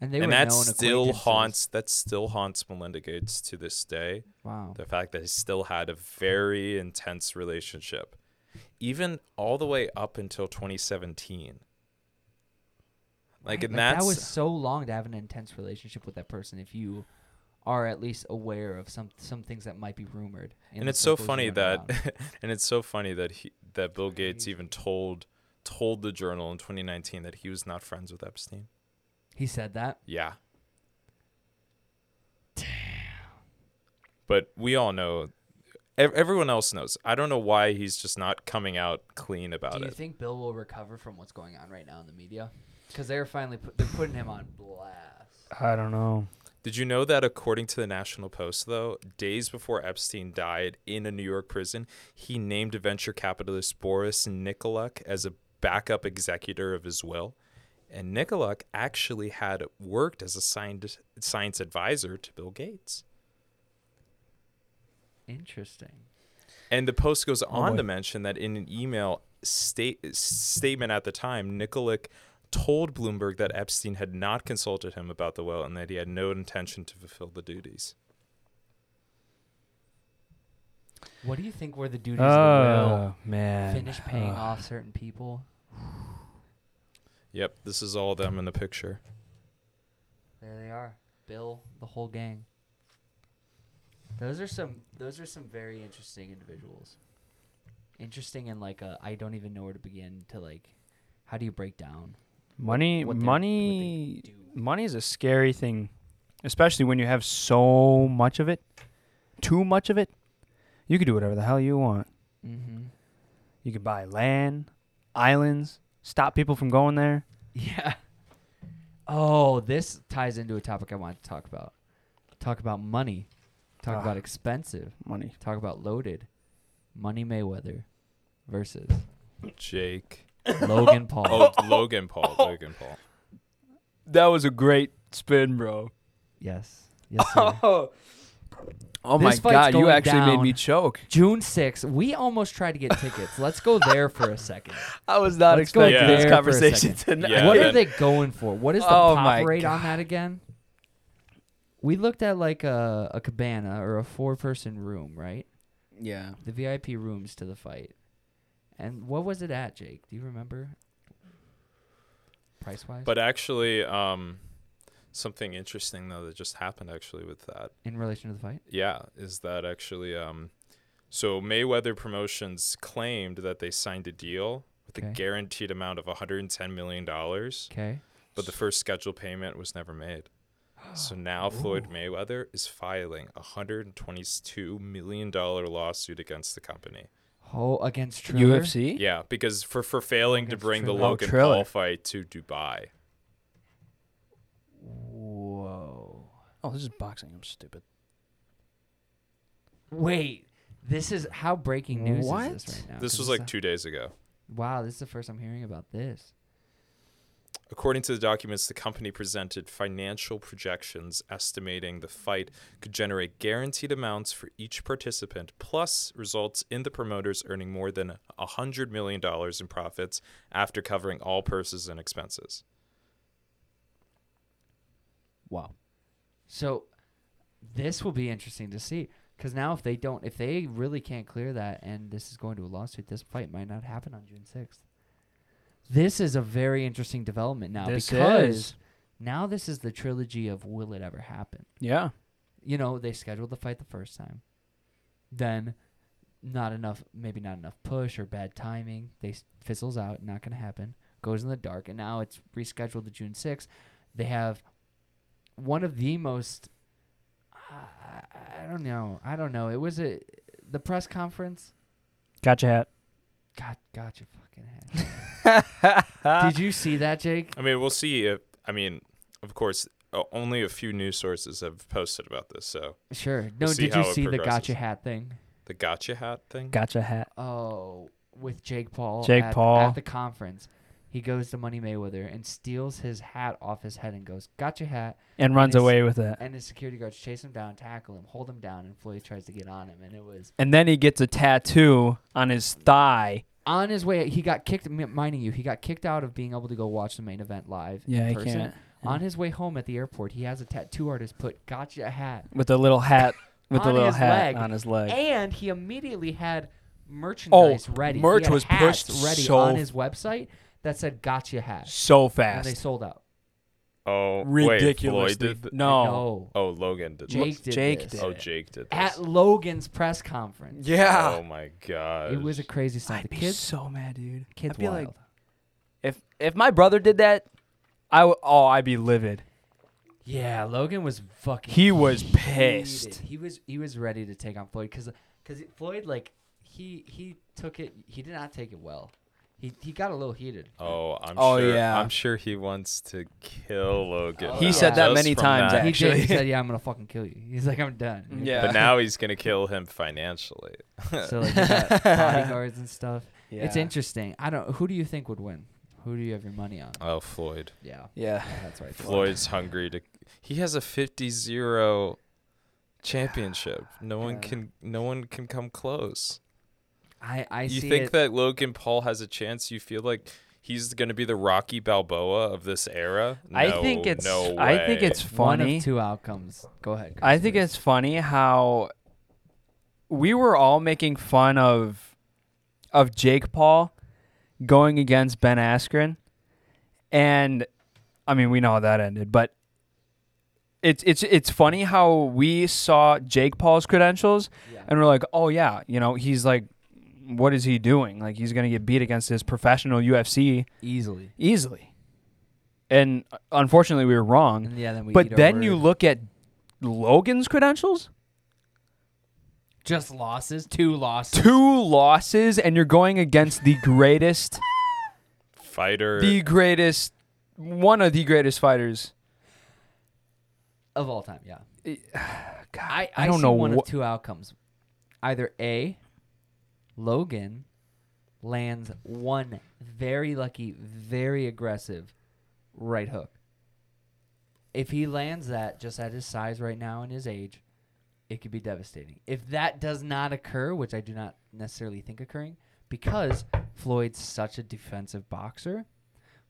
And they and were that still haunts that still haunts Melinda Gates to this day. Wow. The fact that he still had a very intense relationship, even all the way up until 2017. Like, Right, and that was so long to have an intense relationship with that person if you are at least aware of some some things that might be rumored. and it's so funny that and it's so funny that he that Bill Gates even told told the journal in 2019 that he was not friends with Epstein. he said that. Yeah. Damn. But we all know everyone else knows. I don't know why he's just not coming out clean about it. Do you it. think Bill will recover from what's going on right now in the media? Because they're finally put, they're putting him on blast. i don't know Did you know that according to the National Post, though, days before Epstein died in a New York prison, he named venture capitalist Boris Nikolic as a backup executor of his will? And Nikoluk actually had worked as a science, science advisor to Bill Gates. Interesting. And the Post goes oh, on boy. to mention that in an email state, statement at the time, Nikolic told Bloomberg that Epstein had not consulted him about the will and that he had no intention to fulfill the duties. What do you think were the duties of the oh, will? oh man Finish paying Ugh. off certain people. Yep, this is all of them in the picture. There they are. Bill, the whole gang. Those are some those are some very interesting individuals. Interesting and like uh, I don't even know where to begin to like how do you break down Money, what money, money is a scary thing, especially when you have so much of it. Too much of it. You could do whatever the hell you want. Mm-hmm. You could buy land, islands, stop people from going there. Yeah. Oh, this ties into a topic I wanted to talk about. Talk about money. Talk Ah. about expensive. Money. Talk about loaded. Money Mayweather versus Jake. Logan Paul. Oh, Logan Paul. Logan Paul. That was a great spin, bro. Yes. Yes, sir. Oh, oh my This fight's god, you going actually made me choke. June 6th. We almost tried to get tickets. Let's go there for a second. I was not Let's go expecting there this for a conversation second. tonight. Yeah, what then- are they going for? What is the Oh pop my rate on God. that again? We looked at like a, a cabana or a four person room, right? Yeah. The VIP rooms to the fight. And what was it at, Jake? Do you remember? Price wise? But actually, um, something interesting though that just happened actually with that. in relation to the fight? Yeah, is that actually um, so Mayweather Promotions claimed that they signed a deal with Okay. a guaranteed amount of 110 million dollars, Okay. but the first scheduled payment was never made. So now Floyd Mayweather is filing a 122 million dollar lawsuit against the company. Oh, against Triller? UFC? Yeah, because for for failing to Against bring the Triller. Oh, Logan Triller. Paul fight to Dubai. Whoa. Oh, this is boxing. I'm stupid. Wait. This is how breaking news What? is this right now? This 'Cause was like a- two days ago. Wow, this is the first I'm hearing about this. According to the documents, the company presented financial projections estimating the fight could generate guaranteed amounts for each participant, plus results in the promoters earning more than $100 million in profits after covering all purses and expenses. Wow. So this will be interesting to see because now if they don't, if they really can't clear that, and this is going to a lawsuit, this fight might not happen on June sixth. This is a very interesting development now This because is. now this is the trilogy of will it ever happen? Yeah. You know, they scheduled the fight the first time, then not enough, maybe not enough push or bad timing. They s- fizzles out, not going to happen. Goes in the dark, and now it's rescheduled to June sixth. They have one of the most. I, I don't know. I don't know. It was a the press conference. Gotcha hat. Got your fucking head. Did you see that, Jake? I mean, we'll see if, I mean, of course, only a few news sources have posted about this. So Sure. No, We'll did you see the gotcha hat thing? the gotcha hat thing? Gotcha hat. Oh, with Jake Paul. Jake at, Paul. at the conference. He goes to Money Mayweather and steals his hat off his head and goes, "Gotcha hat." And runs his- away with it. And his security guards chase him down, tackle him, hold him down, and Floyd tries to get on him. And it was And then he gets a tattoo on his thigh. On his way. He got kicked. Minding you, he got kicked out of being able to go watch the main event live. Yeah, in he person. can't. On his way home at the airport, he has a tattoo artist put "Gotcha hat," With a little hat. With On little his hat leg. on his leg. and he immediately had merchandise oh, ready. He merch was pushed ready so on his website that said "Gotcha hat," so fast. and they sold out. Oh, wait, Ridiculous. Floyd did th- no. No, Oh, Logan did. Jake this. did Jake this. did. Oh. Jake did. This. at Logan's press conference. Yeah. Oh my god. It was a crazy stuff. I'd The be kids, so mad, dude. kids I'd be wild. like, if if my brother did that, I w- oh I'd be livid. yeah, Logan was fucking. He was heated. pissed. He was he was ready to take on Floyd because because Floyd like he he took it. He did not take it well. He he got a little heated. Oh, I'm Oh, sure. yeah. I'm sure he wants to kill Logan. Oh, he now, said that just many from times, that. He did. He actually. said, "Yeah, I'm gonna fucking kill you." He's like, "I'm done." You're Yeah. But now he's gonna kill him financially. so like he got bodyguards and stuff. Yeah. It's interesting. I don't. Who do you think would win? Who do you have your money on? Oh, Floyd. Yeah, Yeah. yeah that's right. Floyd's hungry to. He has a 50-0 championship. No one Yeah. can. No one can come close. I I you see think it. that Logan Paul has a chance? You feel like he's gonna be the Rocky Balboa of this era? I think it's No way. I think way. it's one funny. of two outcomes. Go ahead. I think please. it's funny how we were all making fun of of Jake Paul going against Ben Askren, and I mean we know how that ended, but it's it's it's funny how we saw Jake Paul's credentials Yeah. and we're like, oh yeah, you know he's like, what is he doing? Like he's gonna get beat against his professional UFC easily. easily. and uh, unfortunately we were wrong. And yeah, then we. But then you look at Logan's credentials, just losses, two losses. two losses, and you're going against the greatest, Fighter. the greatest, one of the greatest fighters. of all time. Yeah, God, I I I, don't see know one what. of two outcomes. Either a, Logan lands one very lucky, very aggressive right hook. If he lands that just at his size right now and his age, it could be devastating. If that does not occur, which I do not necessarily think occurring, because Floyd's such a defensive boxer,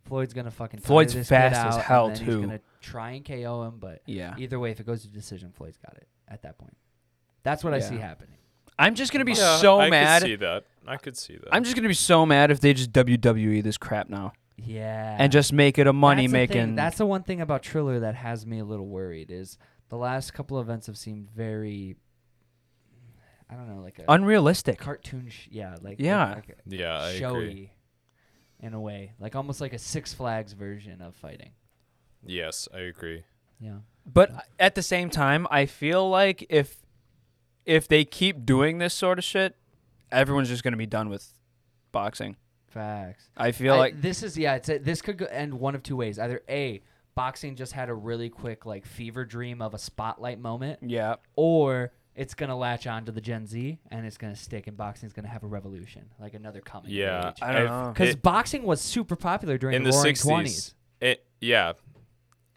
Floyd's gonna fucking Floyd's fast as hell, too. He's gonna try and KO him, but Yeah, Either way, if it goes to decision, Floyd's got it at that point. That's what I see happening. I'm just gonna be yeah, so I mad. I could see that. I could see that. I'm just gonna be so mad if they just WWE this crap now Yeah. and just make it a money That's the thing. making. That's the one thing about Triller that has me a little worried is the last couple of events have seemed very, I don't know, like a unrealistic. cartoon. Sh- yeah, like Yeah. like, like yeah, I showy agree. in a way, like almost like a Six Flags version of fighting. Yes, I agree. Yeah. But at the same time, I feel like if if they keep doing this sort of shit, everyone's just gonna be done with boxing. Facts. I feel I- like this is yeah. It's a, this could go end one of two ways. Either a boxing just had a really quick like fever dream of a spotlight moment, yeah, or it's gonna latch on to the Gen Z and it's gonna stick, and boxing's gonna have a revolution, like another coming. Yeah, I don't I've- know. because boxing was super popular during in the, the Roaring 60s. Twenties. It yeah.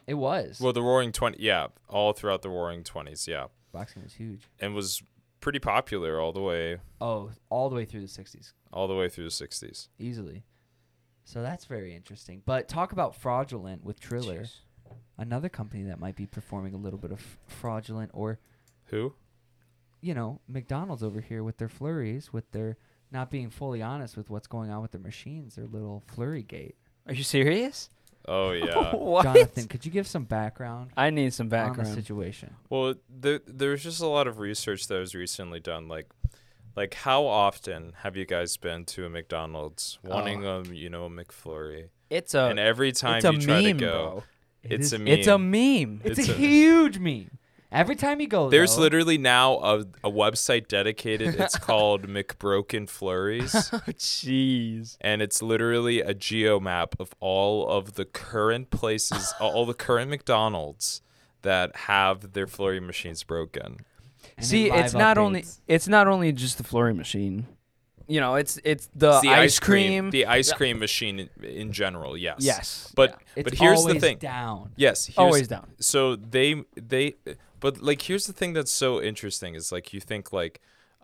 It was. Well, the Roaring Twenty. Yeah, all throughout the Roaring Twenties. Yeah, boxing was huge. and was pretty popular all the way Oh, all the way through the '60s, all the way through the sixties. easily. So that's very interesting. But talk about fraudulent with Triller, another company that might be performing a little bit of fraudulent or Who? you know, McDonald's over here with their flurries, with their not being fully honest with what's going on with their machines, their little flurry gate. Are you serious? Oh yeah. what? Jonathan, could you give some background, I need some on the background. situation? Well, there, there's just a lot of research that was recently done. Like, like how often have you guys been to a McDonald's oh. wanting a you know a McFlurry, It's a and every time it's a you try meme, to go, bro. It it's is- a meme. It's a meme. It's, It's a, a- huge meme. Every time you go, There's though, literally now a, a website dedicated. It's called McBroken Flurries. Oh, Jeez. and it's literally a geo map of all of the current places, all the current McDonald's that have their flurry machines broken. and See, live it's not only it's not only just the flurry machine. You know, it's it's the, It's the ice cream. the ice cream machine in, in general. Yes. yes. But It's but here's the thing. down. Yes. Here's, always down. So they they but like here's the thing that's so interesting is like you think like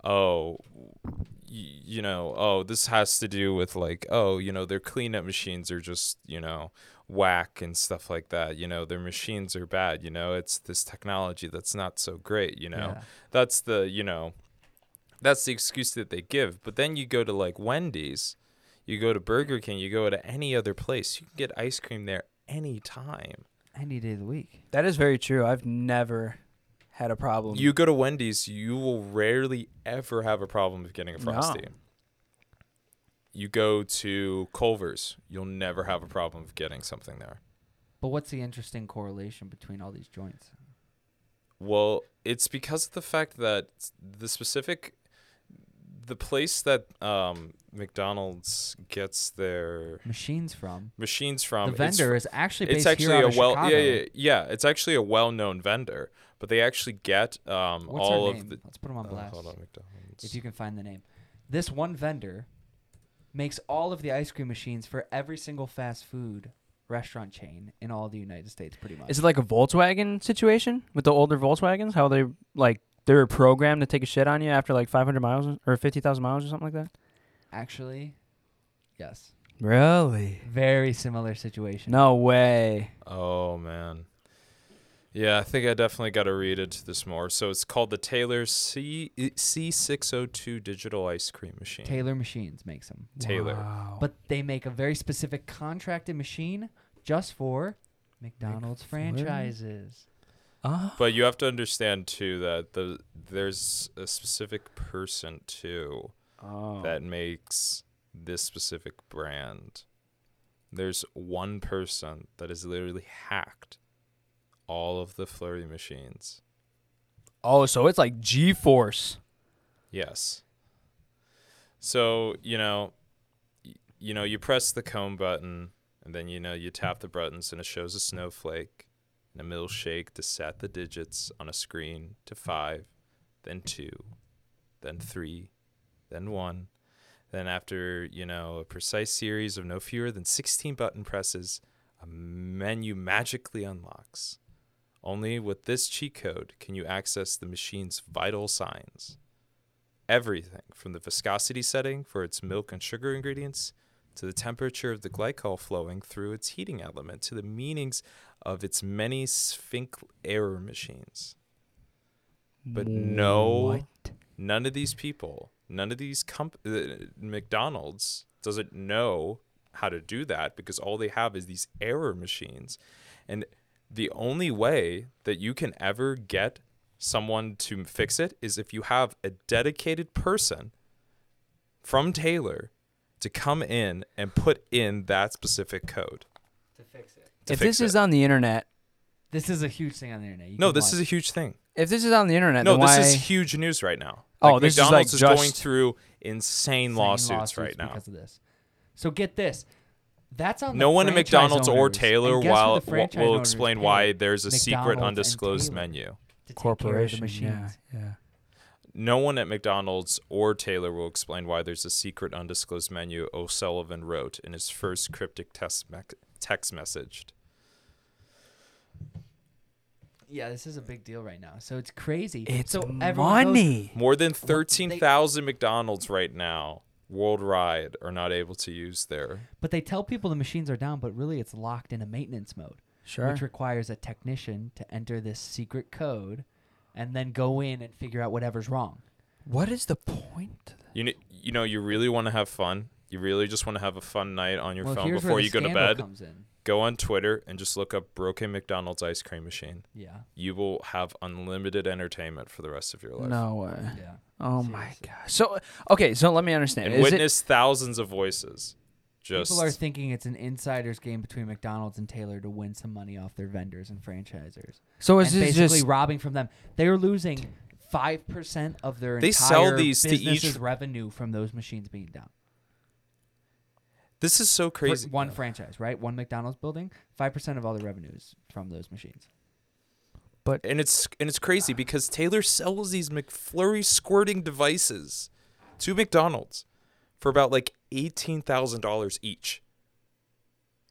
oh y- you know oh this has to do with like oh you know their cleanup machines are just you know whack and stuff like that you know their machines are bad you know it's this technology that's not so great you know Yeah. that's the you know that's the excuse that they give but then you go to like wendy's you go to burger king you go to any other place you can get ice cream there anytime Any day of the week. That is very true. I've never had a problem. you go to wendy's you will rarely ever have a problem with getting a No. frosty you go to culver's you'll never have a problem with getting something there But what's the interesting correlation between all these joints? Well, it's because of the fact that the specific the place that um, McDonald's gets their Machines from machines from the it's- vendor is actually it's, based actually here out a of well Chicago. yeah, yeah yeah it's actually a well-known vendor but they actually get um, What's all her of name? the Let's put them on uh, blast. hold on McDonald's if you can find the name. This one vendor makes all of the ice cream machines for every single fast food restaurant chain in all the United States, pretty much. Is it like a Volkswagen situation with the older Volkswagens? How they like they're programmed to take a shit on you after like 500 miles or 50,000 miles or something like that? Actually, yes. Really? Very similar situation. No way. oh man yeah I think I definitely got to read into this more so it's called the Taylor C C602 digital ice cream machine Taylor Machines makes them. Taylor. Wow. But they make a very specific contracted machine just for McDonald's McFlurry? franchises. Ah. But you have to understand too that the there's a specific person too Oh. that makes this specific brand. there's one person that is literally hacked all of the flurry machines. Oh, so it's like G Force. Yes. So, you know, y- you know, you press the comb button and then you know you tap the buttons and it shows a snowflake and a milkshake to set the digits on a screen to 5, then 2, then 3, then 1. Then after, you know, a precise series of no fewer than 16 button presses, a menu magically unlocks. Only with this cheat code can you access the machine's vital signs everything from the viscosity setting for its milk and sugar ingredients to the temperature of the glycol flowing through its heating element to the meanings of its many sphinx error machines. But no, What? none of these people, none of these comp- uh, McDonald's doesn't know how to do that because all they have is these error machines. And the only way that you can ever get someone to fix it is if you have a dedicated person from Taylor to come in and put in that specific code. To fix it. to If fix this is on the internet, This is a huge thing on the internet. You no, can this is a huge thing. if this is on the internet, No, then this why? is huge news right now. Oh, Like, this is, like, McDonald's is, going through insane Insane lawsuits, right now. because of this. So get this. That's on. No the one at franchise McDonald's or. Taylor And guess who while, the will explain pay why there's a secret McDonald's and undisclosed menu. to take the corporation. Yeah, machines. yeah. No one at McDonald's or Taylor will explain why there's a secret undisclosed menu O'Sullivan wrote in his first cryptic test mec- text message. Yeah, this is a big deal right now. So it's crazy. It's so everyone goes- money. More than they- 13,000 McDonald's right now worldwide are not able to use their. but they tell people the machines are down, but really it's locked in a maintenance mode, Sure. which requires a technician to enter this secret code, and then go in and figure out whatever's wrong. what is the point? You know, you know, you really want to have fun. You really just want to have a fun night on your well, phone before you go to bed. Comes in. Go on Twitter and just look up broken McDonald's ice cream machine. Yeah, You will have unlimited entertainment for the rest of your life. No way. yeah. Oh my Seriously. gosh. So okay, so let me understand. And Is it- witness thousands of voices. Just People are thinking it's an insider's game between McDonald's and Taylor to win some money off their vendors and franchisers. so is and this basically just robbing from them. They're losing five percent of their They entire sell these to each- revenue from those machines being down. This is so For crazy. one franchise, right? One McDonald's building, five percent of all the revenues from those machines. But and it's and it's crazy because Taylor sells these McFlurry squirting devices to McDonald's for about like eighteen thousand dollars each.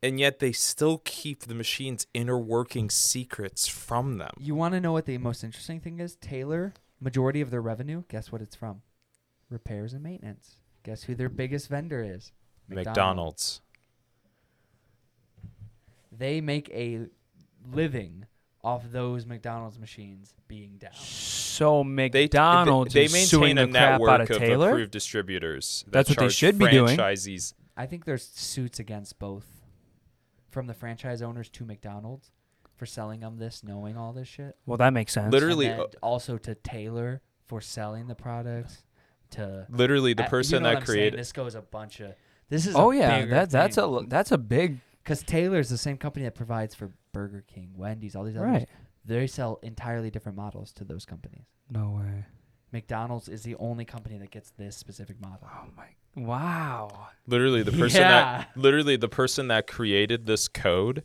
And yet they still keep the machine's inner working secrets from them. You want to know what the most interesting thing is? Taylor, majority of their revenue, guess what it's from? Repairs and maintenance. Guess who their biggest vendor is? McDonald's. They make a living off those McDonald's machines being down. so They, McDonald's they, is they suing maintain the a crap network out of of Taylor? approved distributors. that That's what they should be doing. Franchisees I think there's suits against both from the franchise owners to McDonald's for selling them this, knowing all this shit. Well, that makes sense. Literally, and then uh, also to Taylor for selling the products. To literally the uh, you person know that created this goes a bunch of. This is Oh yeah, that that's thing. a that's a big because Taylor's the same company that provides for Burger King, Wendy's, all these others. right. They sell entirely different models to those companies. No way. McDonald's is the only company that gets this specific model. Oh my. Wow. Literally, the person Yeah. that literally the person that created this code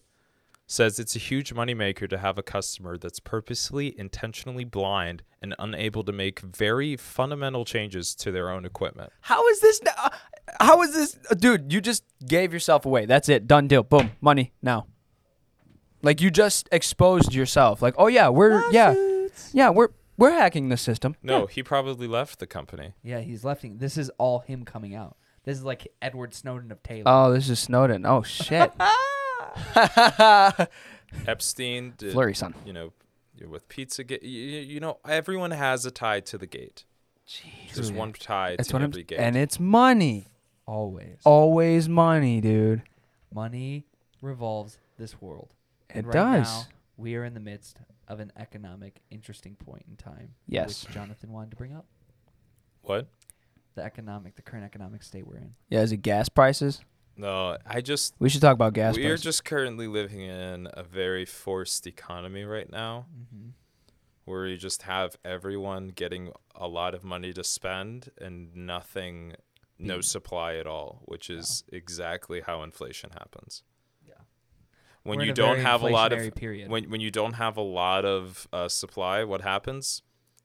says it's a huge moneymaker to have a customer that's purposely intentionally blind and unable to make very fundamental changes to their own equipment. How is this? n- uh, How is this, dude? You just gave yourself away. That's it. Done deal. Boom. Money now. Like you just exposed yourself. Like, oh yeah, we're yeah, yeah, we're we're hacking the system. No, he probably left the company. Yeah, he's lefting. This is all him coming out. This is like Edward Snowden of Taylor. Oh, this is Snowden. Oh shit. Epstein did, Flurry son. you know, with Pizza Gate, you, you know, everyone has a tie to the gate. There's one tie That's to what I'm. every gate. And it's money. Always. Always money, dude. Money revolves this world. It right does. Now, we are in the midst of an economic interesting point in time. Yes. Which Jonathan wanted to bring up. what? The economic, the current economic state we're in. Yeah. Is it gas prices? No, I just We should talk about gas we are just currently living in a very forced economy right now, Mm-hmm. where you just have everyone getting a lot of money to spend and nothing, no supply at all, which Yeah. is exactly how inflation happens. Yeah. When you don't have a lot of when when you don't have a lot of uh, supply, what happens?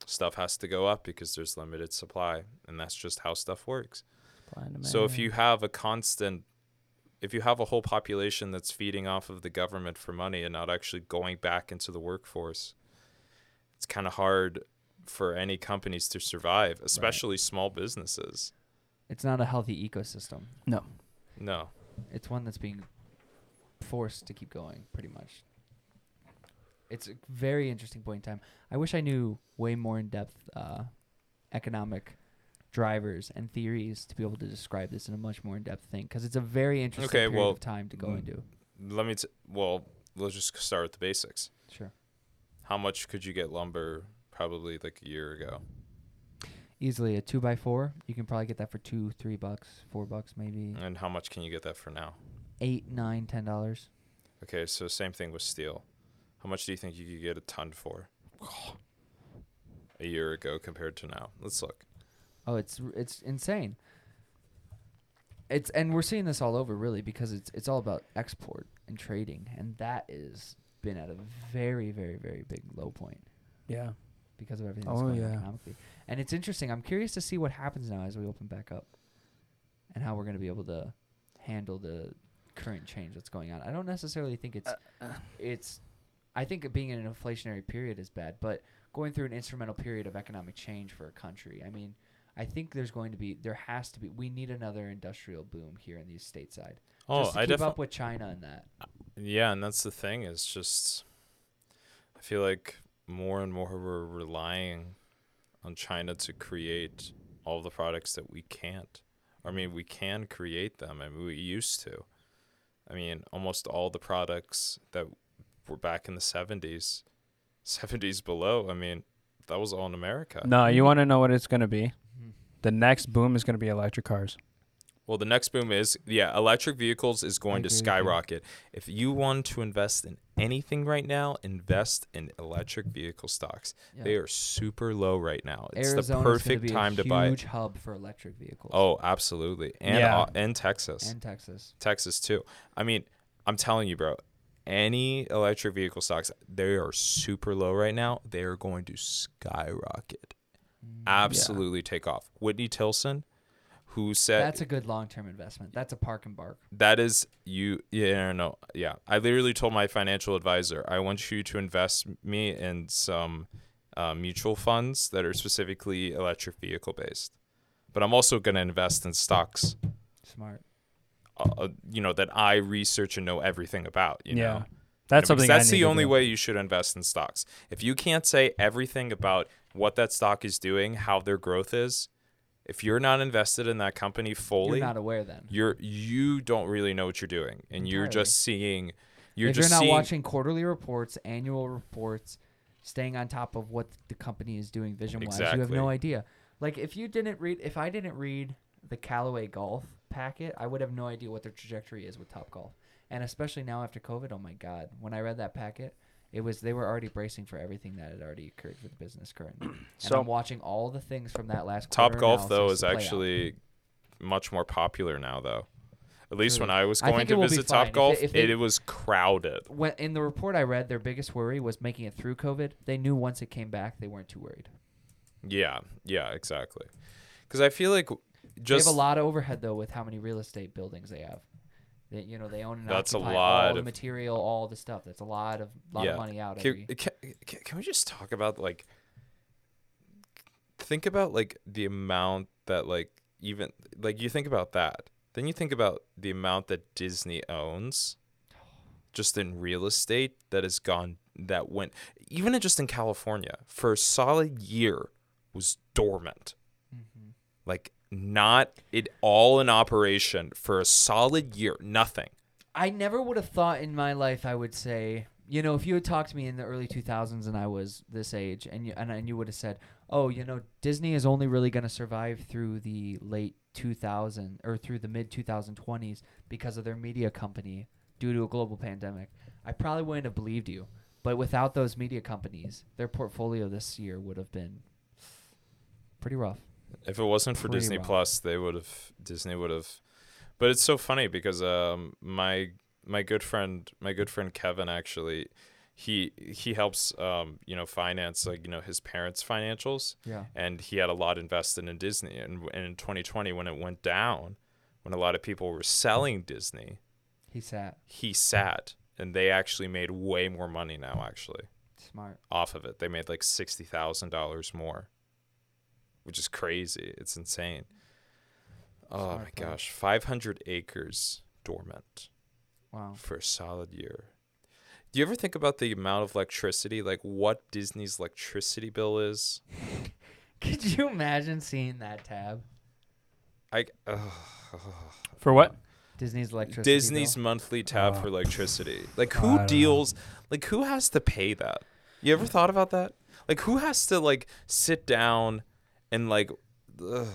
Stuff has to go up because there's limited supply, and that's just how stuff works. So if you have a constant, if you have a whole population that's feeding off of the government for money and not actually going back into the workforce, it's kind of hard for any companies to survive, especially small businesses. It's not a healthy ecosystem. no, No, It's one that's being forced to keep going, pretty much. It's a very interesting point in time. I wish I knew way more in depth uh, economic drivers and theories to be able to describe this in a much more in depth thing because it's a very interesting Okay, period well, of time to go mm, into. let me. T- well, let's just start with the basics. Sure. How much could you get lumber probably like a year ago? Easily a two by four. You can probably get that for two, three bucks, four bucks, maybe And how much can you get that for now? eight, nine, ten dollars. Okay, so same thing with steel. How much do you think you could get a ton for? A year ago compared to now. Let's look. Oh, it's it's insane. It's and we're seeing this all over really because it's it's all about export and trading, and that is been at a very very very big low point yeah, because of everything oh, that's Oh, going on yeah. economically. And it's interesting. I'm curious to see what happens now as we open back up, and how we're going to be able to handle the current change that's going on. I don't necessarily think it's uh, uh. it's. I think being in an inflationary period is bad, but going through an instrumental period of economic change for a country. I mean, I think there's going to be, there has to be, we need another industrial boom here in the stateside. Oh, just to I keep definitely. up with China and that. Yeah, and that's the thing is just I feel like more and more we're relying on China to create all the products that we can't. I mean, we can create them. I mean, we used to. I mean, almost all the products that were back in the 70s, 70s below, I mean, that was all in America. no. You want to know what it's gonna be? Mhm. The next boom is gonna be electric cars. Well, the next boom is yeah, electric vehicles is going to with skyrocket. If you want to invest in anything right now, invest in electric vehicle stocks. Yeah. They are super low right now. It's Arizona's the perfect time to buy. Huge hub for electric vehicles. Oh, absolutely. And Yeah. uh, and Texas. and Texas. Texas too. I mean, I'm telling you, bro, any electric vehicle stocks, they are super low right now. They are going to skyrocket. Mm. Absolutely take off. Whitney Tilson, who said That's a good long-term investment. That's a park and bark. That is you. Yeah, no, yeah. I literally told my financial advisor, I want you to invest me in some uh, mutual funds that are specifically electric vehicle based. But I'm also going to invest in stocks, Smart. uh, uh, you know, that I research and know everything about. You Yeah. know, That's because something. That's the only do. way you should invest in stocks. If you can't say everything about what that stock is doing, how their growth is, if you're not invested in that company fully, You're not aware then. you're you don't really know what you're doing and you're just seeing you're if just you're not seeing watching quarterly reports, annual reports, staying on top of what the company is doing vision wise, you have no idea. Like if you didn't read, if I didn't read the Callaway Golf packet, I would have no idea what their trajectory is with Top Golf. And especially now after COVID, oh my God, when I read that packet, it was they were already bracing for everything that had already occurred for the business currently. and So- I'm watching all the things from that last top golf though is actually much more popular now though at least when i was going think to it will be visit top golf it, it was crowded when in the report I read, their biggest worry was making it through COVID. They knew once it came back, they weren't too worried. yeah yeah exactly because i feel like just they have a lot of overhead though with how many real estate buildings they have. They, you know, they own and That's a occupy lot all the of- material, all the stuff. That's a lot of lot Yeah. of money out can, every. can, can, can we just talk about like think about like the amount that like even like you think about that then you think about the amount that disney owns just in real estate that has gone that went even just in california for a solid year was dormant Mhm. like not it all in operation for a solid year nothing I never would have thought in my life I would say, you know, if you had talked to me in the early 2000s and I was this age, and you and, and you would have said, oh, you know, Disney is only really going to survive through the late 2000 or through the mid 2020s because of their media company due to a global pandemic, I probably wouldn't have believed you. But without those media companies, their portfolio this year would have been pretty rough. If it wasn't for Disney. Plus, they would have Disney would have. But it's so funny because um my my good friend my good friend Kevin actually he he helps um you know finance like you know his parents' financials Yeah. and he had a lot invested in Disney and, and in 2020 when it went down when a lot of people were selling Disney He sat he sat and they actually made way more money now actually smart. off of it. They made like sixty thousand dollars more, which is crazy. It's insane. Oh Smart my play. gosh, five hundred acres dormant Wow. for a solid year. Do you ever think about the amount of electricity, like what Disney's electricity bill is? Could you imagine seeing that tab? I ugh. For what? Disney's electricity. Disney's bill? monthly tab Oh. for electricity. Like who don't know. deals? Like who has to pay that? You ever thought about that? Like who has to like sit down and like? Ugh,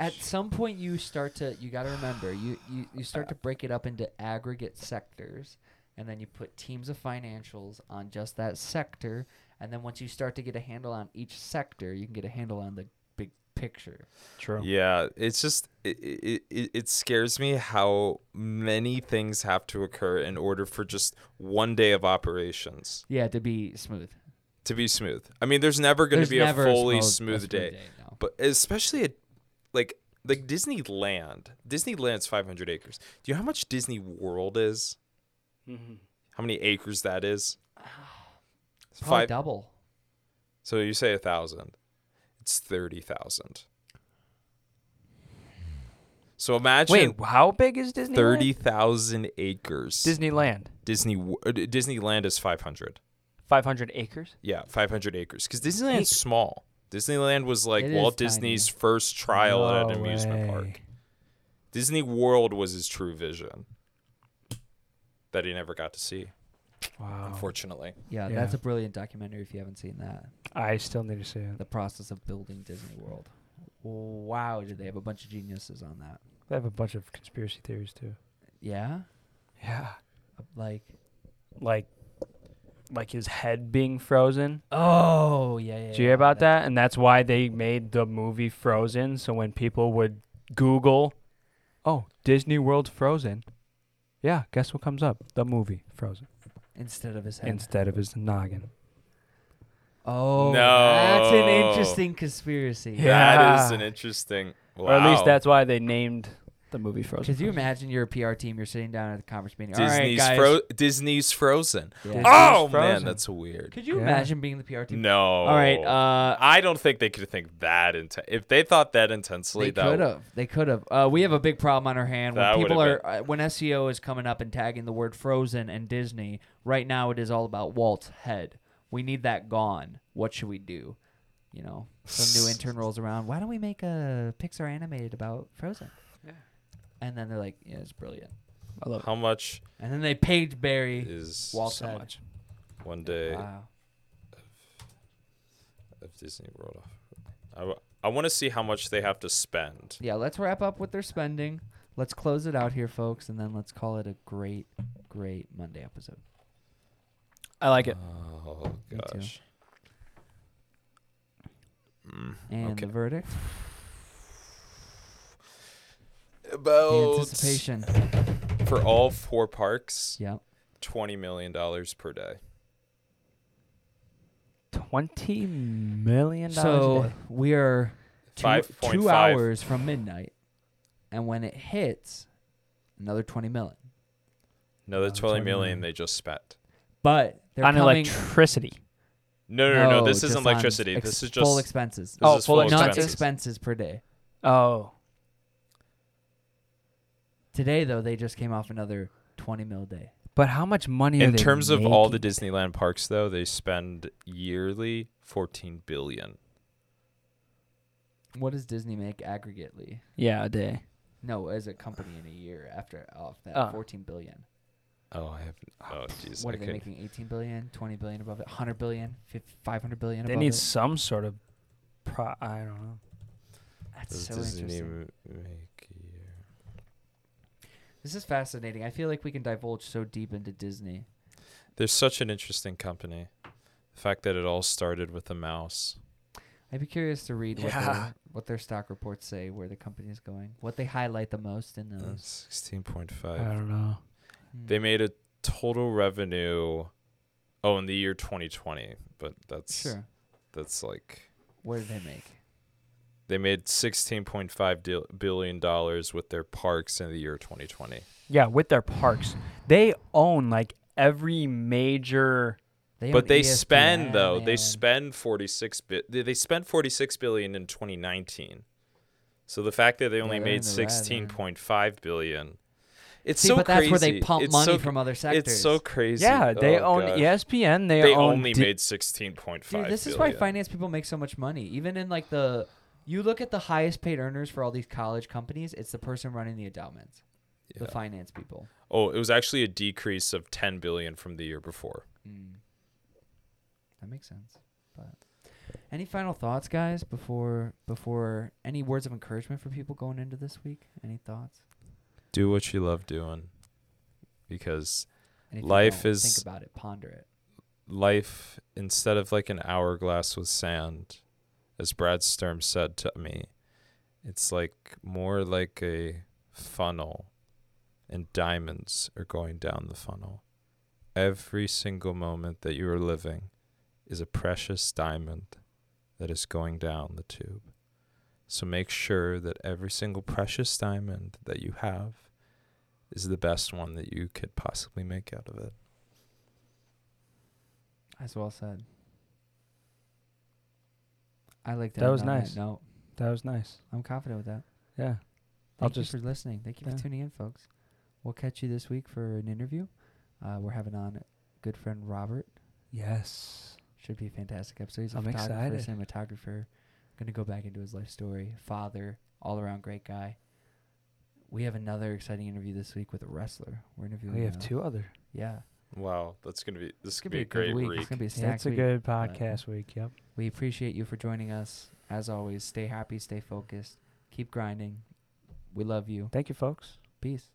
At some point, you start to. You got to remember. You, you you start to break it up into aggregate sectors, and then you put teams of financials on just that sector. And then once you start to get a handle on each sector, you can get a handle on the big picture. True. Yeah, it's just it, it it it scares me how many things have to occur in order for just one day of operations Yeah, to be smooth. to be smooth. I mean, there's never going to be a never fully smooth- a smooth, day, no. But especially at like like Disneyland. Disneyland's 500 acres. Do you know how much Disney World is? Mm-hmm. How many acres that is? It's Probably Five. double. So you say a thousand. It's thirty thousand. So imagine Wait, how big is Disney? thirty thousand acres. Disneyland. Disney uh, Disneyland is five hundred. 500 acres. Yeah, five hundred acres. Because Disneyland's small. Disneyland was like It Walt is tiny. Disney's first trial at an amusement way. park. Disney World was his true vision that he never got to see, Wow. unfortunately. Yeah, Yeah. that's a brilliant documentary if you haven't seen that. I still need to see it. The process of building Disney World. Wow, did they have a bunch of geniuses on that? They have a bunch of conspiracy theories too. Yeah? Yeah. Like Like like his head being frozen. Oh, yeah, yeah. Did you hear about that? And that's why they made the movie Frozen. So when people would Google, oh, Disney World Frozen. Yeah, guess what comes up? The movie Frozen Instead of his head. instead of his noggin. oh, that's an interesting conspiracy. Yeah. That is an interesting. Wow. Or at least that's why they named the movie Frozen. Could you imagine you're a PR team, you're sitting down at the conference meeting. All right, Disney's guys. Fro- Disney's Frozen. Yeah. Disney's Oh man, Frozen. that's weird. Could you Yeah. imagine being the PR team? No. All right, uh I don't think they could think that intense. If they thought that intensely, They that could have. They could have. Uh, we have a big problem on our hand That when people would've are uh, when SEO is coming up and tagging the word Frozen and Disney. Right now, it is all about Walt's head. We need that gone. What should we do? You know, some new intern rolls around. Why don't we make a Pixar animated about Frozen? Yeah. And then they're like, "Yeah, it's brilliant." I love how much And then they paid Barry is Walt's so head. much. one day Wow. of Disney World? I, w- I want to see how much they have to spend. Yeah, let's wrap up with their spending. Let's close it out here, folks, and then let's call it a great, great Monday episode. I like it. Oh Me too. gosh. Mm, And okay. the verdict, the About anticipation. for all four parks, Yep. twenty million dollars per day. Twenty million So dollars. we are two, Five point two five. hours from midnight, and when it hits, another twenty million. Another Another twenty 20 million million. they just spent. But they're on coming. electricity. No, no, no. This just isn't on electricity. ex- oh, this is full just expenses. this Oh, is full full Not expenses. expenses per day. Oh, Today though, they just came off another twenty mil a day. but how much money? are In they terms of all the? Disneyland parks, though, they spend yearly fourteen billion. What does Disney make aggregately? yeah, a day. No, as a company in a year after off that Oh. fourteen billion. Oh, I have. Oh, jeez. What are they making? 18 billion, 20 billion above it, 100 billion, 500 billion They above need it. some sort of. Pro- I don't know. That's Does so Disney interesting. m- make a year? This is fascinating. I feel like we can divulge so deep into Disney. They're such an interesting company. The fact that it all started with a mouse. I'd be curious to read what, Yeah. their, what their stock reports say, where the company is going, what they highlight the most in those. Sixteen point I don't know. Hmm. They made a total revenue. Oh, in the year 2020, but that's sure. that's like What did they make? They made $16.5 billion with their parks in the year 2020. Yeah, with their parks, they own like every major. They but they ESPN, spend though they spend 46 bit they, they spent 46 billion in 2019 so the fact that they only they're made the 16.5 billion it's See, so but crazy that's where they pump it's money so, from other sectors. it's so crazy Yeah, they Oh, own gosh. ESPN. They, they own only Di- made 16.5 Dude, this is why finance people make so much money. Even in like the, you look at the highest paid earners for all these college companies. It's the person running the endowments, the finance people. oh it was actually a decrease of 10 billion from the year before Mm. That makes sense. But any final thoughts, guys? Before before any words of encouragement for people going into this week? Any thoughts? do what you love doing because And if you Life is- think about it, ponder it. life instead of like an hourglass with sand as brad sturm said to me it's like more like a funnel and diamonds are going down the funnel. Every single moment that you are living is a precious diamond that is going down the tube. So make sure that every single precious diamond that you have is the best one that you could possibly make out of it. As well said. I like That That was nice. No, That was nice. I'm confident with that. Yeah. I'll Thank you just for listening. Thank you yeah. for tuning in, folks. We'll catch you this week for an interview. Uh, we're having on good friend Robert. yes. Should be a fantastic episode. He's a I'm photographer, excited. cinematographer. Going to go back into his life story. Father, all around great guy. We have another exciting interview this week with a wrestler. We're interviewing. We have two other. Yeah, Wow, that's gonna be this it's could gonna be a be a great week. week. It's gonna be a Yeah, stacked it's a week. good but podcast week. Yep. We appreciate you for joining us. As always, stay happy, stay focused, keep grinding. We love you. Thank you, folks. Peace.